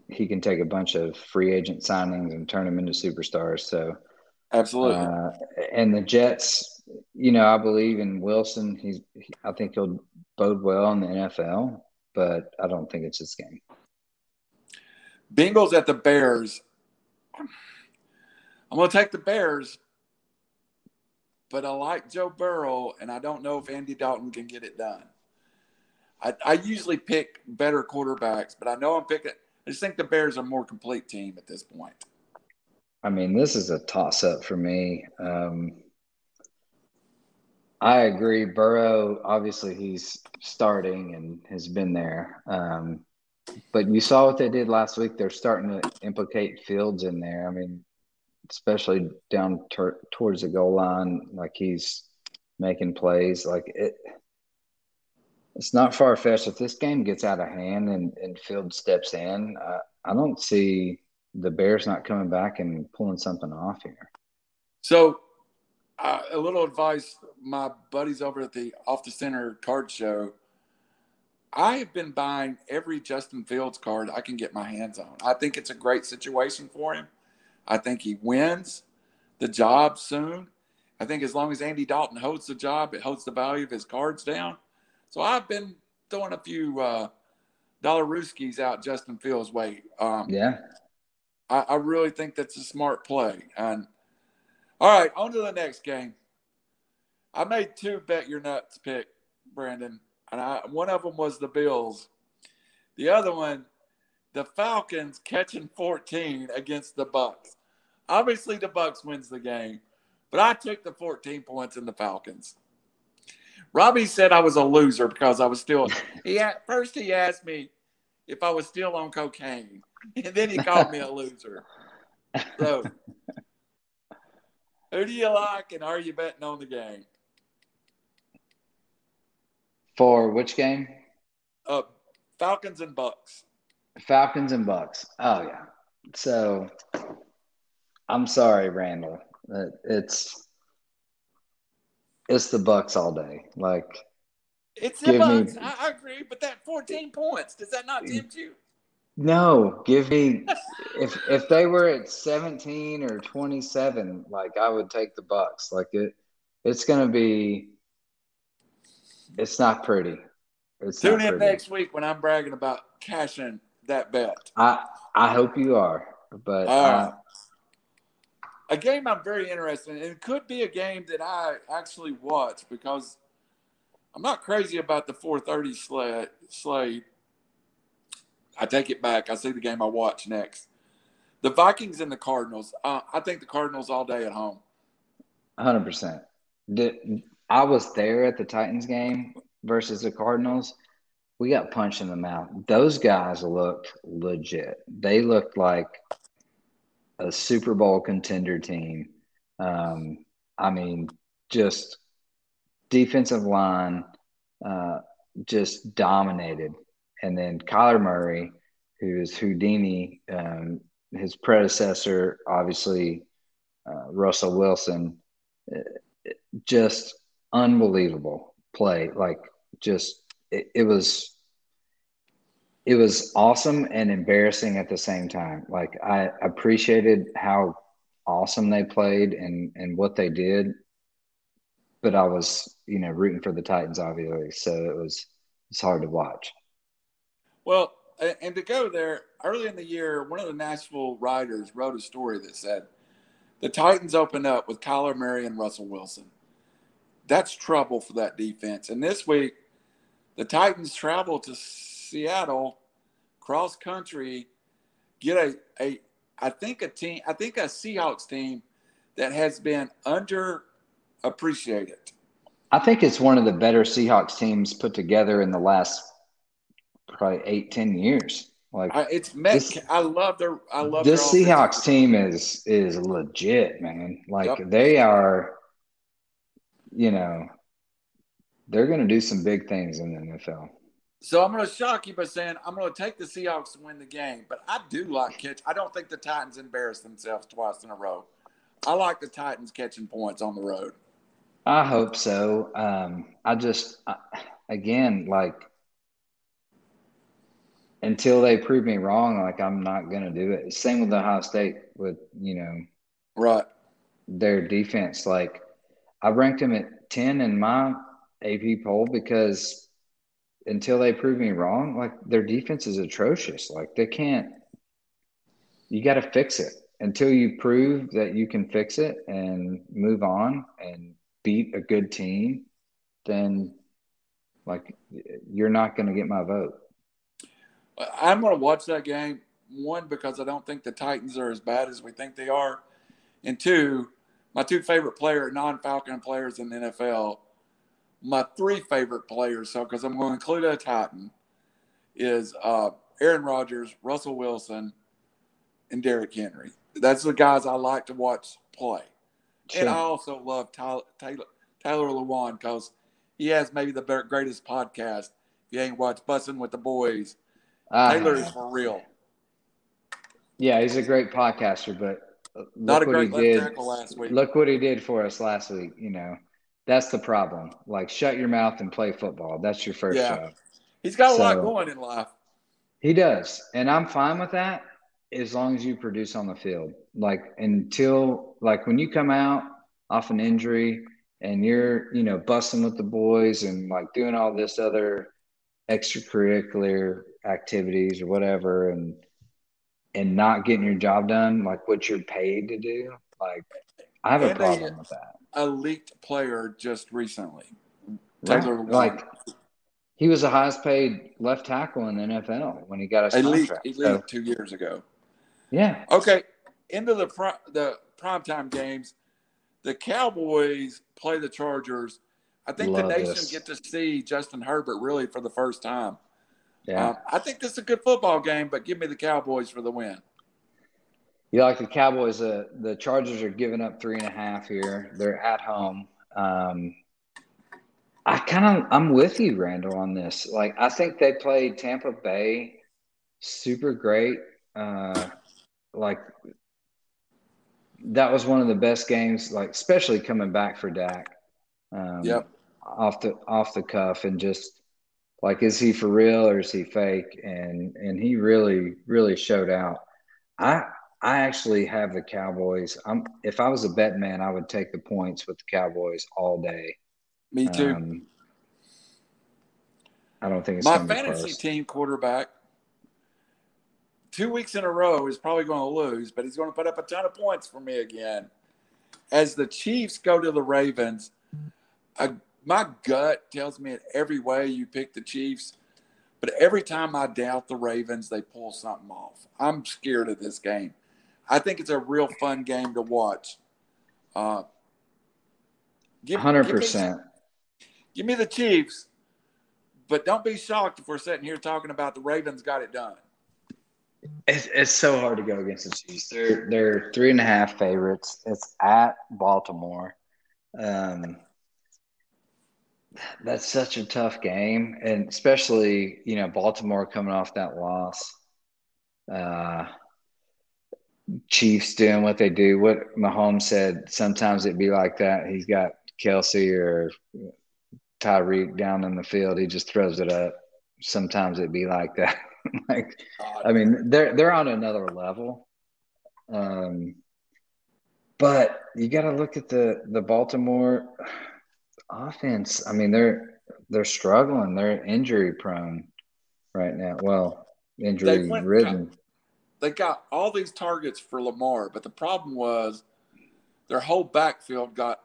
he can take a bunch of free agent signings and turn them into superstars. So, absolutely. Uh, and the Jets, you know, I believe in Wilson. He's, I think he'll bode well in the NFL, but I don't think it's his game. Bengals at the Bears. I'm going to take the Bears, but I like Joe Burrow, and I don't know if Andy Dalton can get it done. I, I usually pick better quarterbacks, but I know I'm picking. I just think the Bears are a more complete team at this point. I mean, this is a toss up for me. Um, I agree. Burrow, obviously, he's starting and has been there. Um, but you saw what they did last week. They're starting to implicate Fields in there. I mean, especially down ter- towards the goal line, like he's making plays. Like it, it's not far fetched. If this game gets out of hand and, and Field steps in, uh, I don't see the Bears not coming back and pulling something off here. So uh, a little advice my buddies over at the off the center card show i have been buying every justin fields card i can get my hands on i think it's a great situation for him i think he wins the job soon i think as long as andy dalton holds the job it holds the value of his cards down so i've been throwing a few uh, dollar rooskies out justin fields way um, yeah I, I really think that's a smart play and – all right, on to the next game. I made two bet your nuts pick, Brandon, and I, one of them was the Bills. The other one, the Falcons catching 14 against the Bucks. Obviously, the Bucks wins the game, but I took the 14 points in the Falcons. Robbie said I was a loser because I was still. He first he asked me if I was still on cocaine, and then he called me a loser. So who do you like, and are you betting on the game? For which game? Uh, Falcons and Bucks. Falcons and Bucks. Oh yeah. So I'm sorry, Randall. It's it's the Bucks all day. Like it's the Bucks. Me, I agree, but that 14 points does that not tempt you? No, give me if if they were at 17 or 27, like I would take the Bucks. Like it, it's gonna be. It's not pretty. It's Tune in next week when I'm bragging about cashing that bet. I I hope you are, but uh, a game I'm very interested in. It could be a game that I actually watch because I'm not crazy about the 4:30 slate. I take it back. I see the game I watch next. The Vikings and the Cardinals. Uh, I think the Cardinals all day at home. 100. percent I was there at the Titans game versus the Cardinals we got punched in the mouth. Those guys looked legit. They looked like a Super Bowl contender team. Um, I mean, just defensive line uh, just dominated. And then Kyler Murray, who is Houdini, um, his predecessor, obviously, uh, Russell Wilson, uh, just unbelievable play. Like, just it, it was it was awesome and embarrassing at the same time. Like I appreciated how awesome they played and and what they did, but I was you know rooting for the Titans obviously, so it was it's hard to watch. Well, and to go there early in the year, one of the Nashville writers wrote a story that said the Titans opened up with Kyler Murray and Russell Wilson. That's trouble for that defense. And this week, the Titans travel to Seattle, cross country, get a, a I think a team, I think a Seahawks team that has been underappreciated. I think it's one of the better Seahawks teams put together in the last probably eight, ten years. Like I, it's met, this, I love their I love this Seahawks team is is legit, man. Like yep. they are, you know, they're going to do some big things in the NFL. So I'm going to shock you by saying I'm going to take the Seahawks to win the game, but I do like catch. I don't think the Titans embarrass themselves twice in a row. I like the Titans catching points on the road. I hope so. Um, I just, I, again, like until they prove me wrong, like I'm not going to do it. Same with Ohio State with you know, right? Their defense, like I ranked them at ten in my AP poll because until they prove me wrong, like their defense is atrocious. Like they can't. You got to fix it until you prove that you can fix it and move on and beat a good team. Then, like, you're not going to get my vote. I'm going to watch that game. One, because I don't think the Titans are as bad as we think they are, and two, my two favorite player, non-Falcon players in the NFL my three favorite players, so because I'm going to include a Titan, is uh, Aaron Rodgers, Russell Wilson, and Derrick Henry. That's the guys I like to watch play. Sure. And I also love Tyler, Taylor, Taylor Lewan because he has maybe the greatest podcast. If you ain't watched Bussing with the Boys, uh, Taylor is for real. Yeah, he's a great podcaster, but not a great left did, last week. Look what he did for us last week. You know, that's the problem. Like, shut your mouth and play football. That's your first yeah. job. He's got a so, lot going in life. He does, and I'm fine with that as long as you produce on the field. Like until like when you come out off an injury and you're you know busting with the boys and like doing all this other extracurricular activities or whatever and and not getting your job done like what you're paid to do like i have a problem with that a leaked player just recently. Taylor like he was the highest paid left tackle in the NFL when he got his a contract. Leaked, he leaked so, two years ago. Yeah. Okay. Into the the primetime games, the Cowboys play the Chargers. I think Love the nation this. get to see Justin Herbert really for the first time. Yeah. Um, I think this is a good football game, but give me the Cowboys for the win. You like the Cowboys? Uh, the Chargers are giving up three and a half here. They're at home. Um, I kind of I'm with you, Randall, on this. Like I think they played Tampa Bay super great. Uh, like that was one of the best games, like especially coming back for Dak. Um, Yep. Off the off the cuff and just like is he for real or is he fake? And and he really really showed out. I I actually have the Cowboys. I'm if I was a bet man, I would take the points with the Cowboys all day. Me too. Um, I don't think it's My fantasy team quarterback, two weeks in a row, is probably going to lose, but he's going to put up a ton of points for me again. As the Chiefs go to the Ravens, I, my gut tells me in every way you pick the Chiefs, but every time I doubt the Ravens, they pull something off. I'm scared of this game. I think it's a real fun game to watch. Uh, give- Hundred give me- percent. Give me the Chiefs, but don't be shocked if we're sitting here talking about the Ravens got it done. It's, it's so hard to go against the Chiefs. They're they're three and a half favorites. It's at Baltimore. Um, that's such a tough game, and especially you know Baltimore coming off that loss. Uh, Chiefs doing what they do. What Mahomes said. Sometimes it'd be like that. He's got Kelce or Tyreek down in the field. He just throws it up. Sometimes it'd be like that. like I mean, they're they're on another level. Um, but you got to look at the the Baltimore offense. I mean, they're they're struggling. They're injury prone right now. Well, injury went- ridden. They got all these targets for Lamar, but the problem was their whole backfield got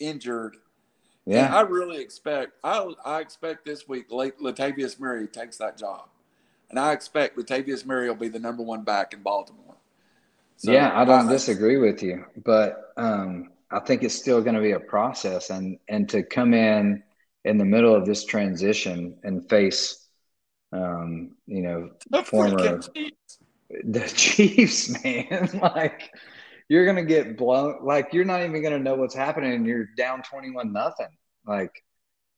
injured. And Yeah, I really expect I I expect this week late Latavius Murray takes that job. And I expect Latavius Murray will be the number one back in Baltimore. So, yeah. I don't disagree with you, but um, I think it's still going to be a process, and and to come in in the middle of this transition and face, um, you know, former. The Chiefs, man. like you're gonna get blown. Like you're not even gonna know what's happening. and You're down twenty-one nothing. Like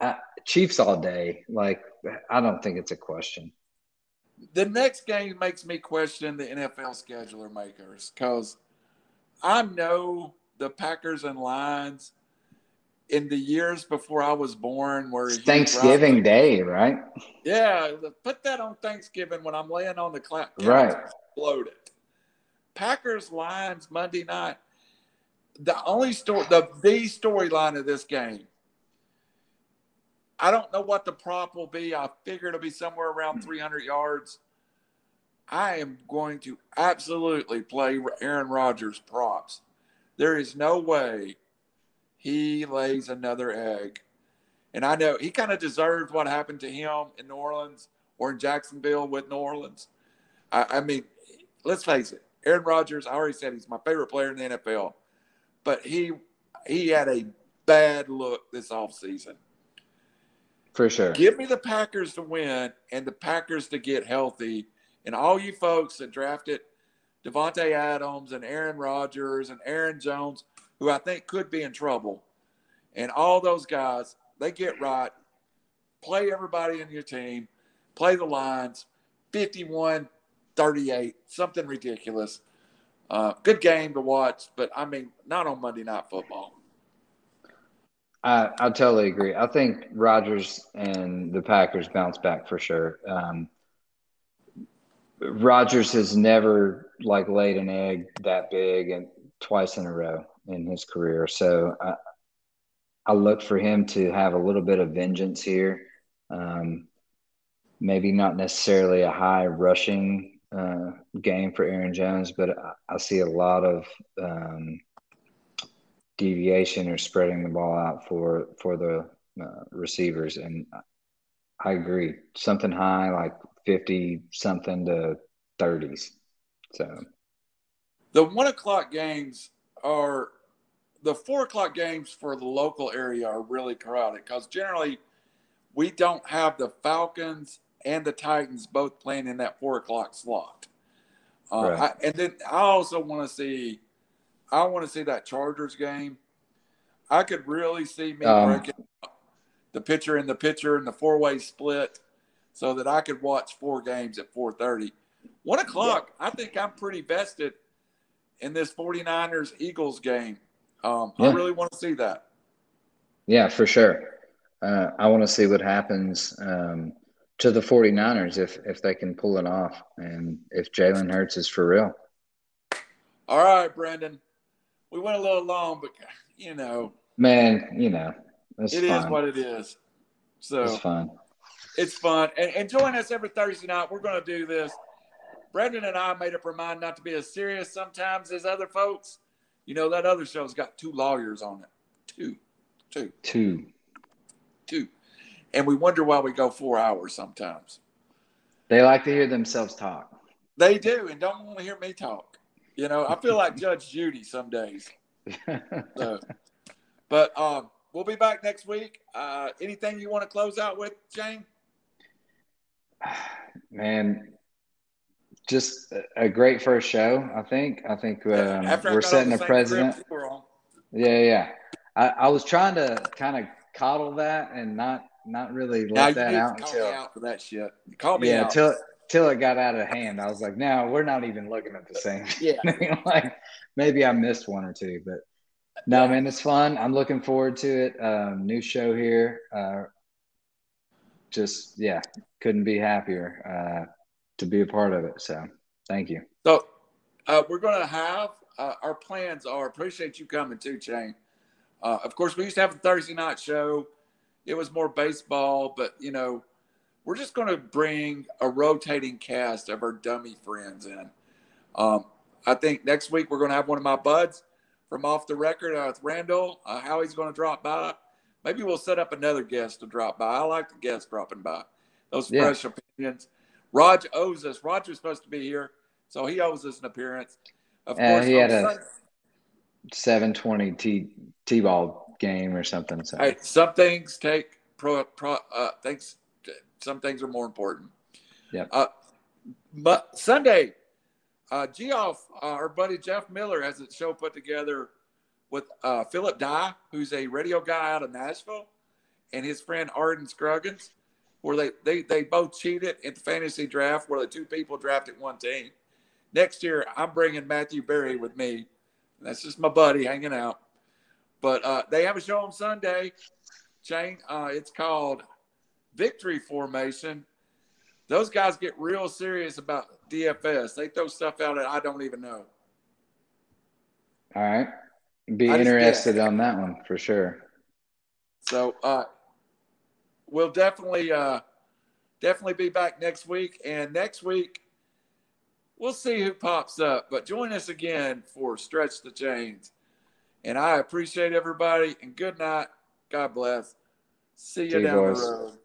uh, Chiefs all day. Like I don't think it's a question. the next game makes me question the NFL scheduler makers because I know the Packers and Lions in the years before I was born where It's Thanksgiving Day, right? Yeah, put that on Thanksgiving when I'm laying on the cloud. Right. Exploded. Packers Lions Monday night. The only story, the the storyline of this game. I don't know what the prop will be. I figure it'll be somewhere around 300 yards. I am going to absolutely play Aaron Rodgers props. There is no way he lays another egg. And I know he kind of deserved what happened to him in New Orleans or in Jacksonville with New Orleans. I, I mean, let's face it, Aaron Rodgers, I already said he's my favorite player in the NFL, but he he had a bad look this offseason. For sure. Give me the Packers to win and the Packers to get healthy. And all you folks that drafted Davante Adams and Aaron Rodgers and Aaron Jones, who I think could be in trouble, and all those guys, they get right. Play everybody in your team, play the lines 51 38, something ridiculous. Uh, good game to watch, but I mean, not on Monday Night Football. I, I totally agree. I think Rodgers and the Packers bounce back for sure. Um, Rodgers has never like laid an egg that big and twice in a row in his career. So I, I look for him to have a little bit of vengeance here. Um, maybe not necessarily a high rushing uh, game for Aaron Jones, but I, I see a lot of um, deviation or spreading the ball out for for the uh, receivers. And I agree, something high like fifty something to thirties. So The one o'clock games are the four o'clock games for the local area are really crowded because generally we don't have the Falcons and the Titans both playing in that four o'clock slot. Uh, Right. I, and then I also want to see, I want to see that Chargers game. I could really see me Um, breaking the pitcher in the pitcher and the four way split so that I could watch four games at 4:30. One o'clock. I think I'm pretty vested in this 49ers Eagles game. Um, yeah. I really want to see that. Yeah, for sure. Uh, I want to see what happens um, to the 49ers if if they can pull it off and if Jalen Hurts is for real. All right, Brendan. We went a little long, but you know, man, you know, it is what it is. So it's fun. It's fun, and, and join us every Thursday night. We're going to do this. Brendan and I made up our mind not to be as serious sometimes as other folks. You know that other show's got two lawyers on it, two, two, two, two, and we wonder why we go four hours sometimes. They like to hear themselves talk. They do, and don't want to hear me talk. You know, I feel like Judge Judy some days. so, but um, we'll be back next week. Uh, anything you want to close out with, Jane? Man, just a great first show. I think. I think um, we're setting a precedent. Yeah, yeah. I, I, was trying to kind of coddle that and not not really let that out until out for that shit. Call me yeah, out. till till it got out of hand. I was like, no, we're not even looking at the same. Yeah. like maybe I missed one or two, but no, yeah. man, it's fun. I'm looking forward to it. Um, new show here. Uh, just yeah, couldn't be happier uh, to be a part of it. So thank you. So uh, we're going to have uh, our plans are. Appreciate you coming too, Shane. Uh, of course, we used to have a Thursday night show. It was more baseball, but you know, we're just going to bring a rotating cast of our dummy friends in. Um, I think next week we're going to have one of my buds from off the record uh, with Randall. Uh, Howie's going to drop by. Maybe we'll set up another guest to drop by. I like the guests dropping by. Those yeah. fresh opinions. Raj owes us. Roger's supposed to be here, so he owes us an appearance. Of uh, course, he had a seven twenty t t ball game or something. So. Hey, some things take pro, pro uh, things. Some things are more important. Yeah. Uh, but Sunday, uh, Geoff, uh, our buddy Jeff Miller, has a show put together with uh, Philip Dye, who's a radio guy out of Nashville, and his friend Arden Scruggins, where they, they, they both cheated in the fantasy draft where the two people drafted one team. Next year, I'm bringing Matthew Berry with me. That's just my buddy hanging out. But uh, they have a show on Sunday, Shane. Uh, it's called Victory Formation. Those guys get real serious about DFS. They throw stuff out that I don't even know. All right. Be I interested on that one for sure. So uh, we'll definitely uh, definitely be back next week. And next week we'll see who pops up. But join us again for Stretch the Chains. And I appreciate everybody and good night. God bless. See you down boys. the road.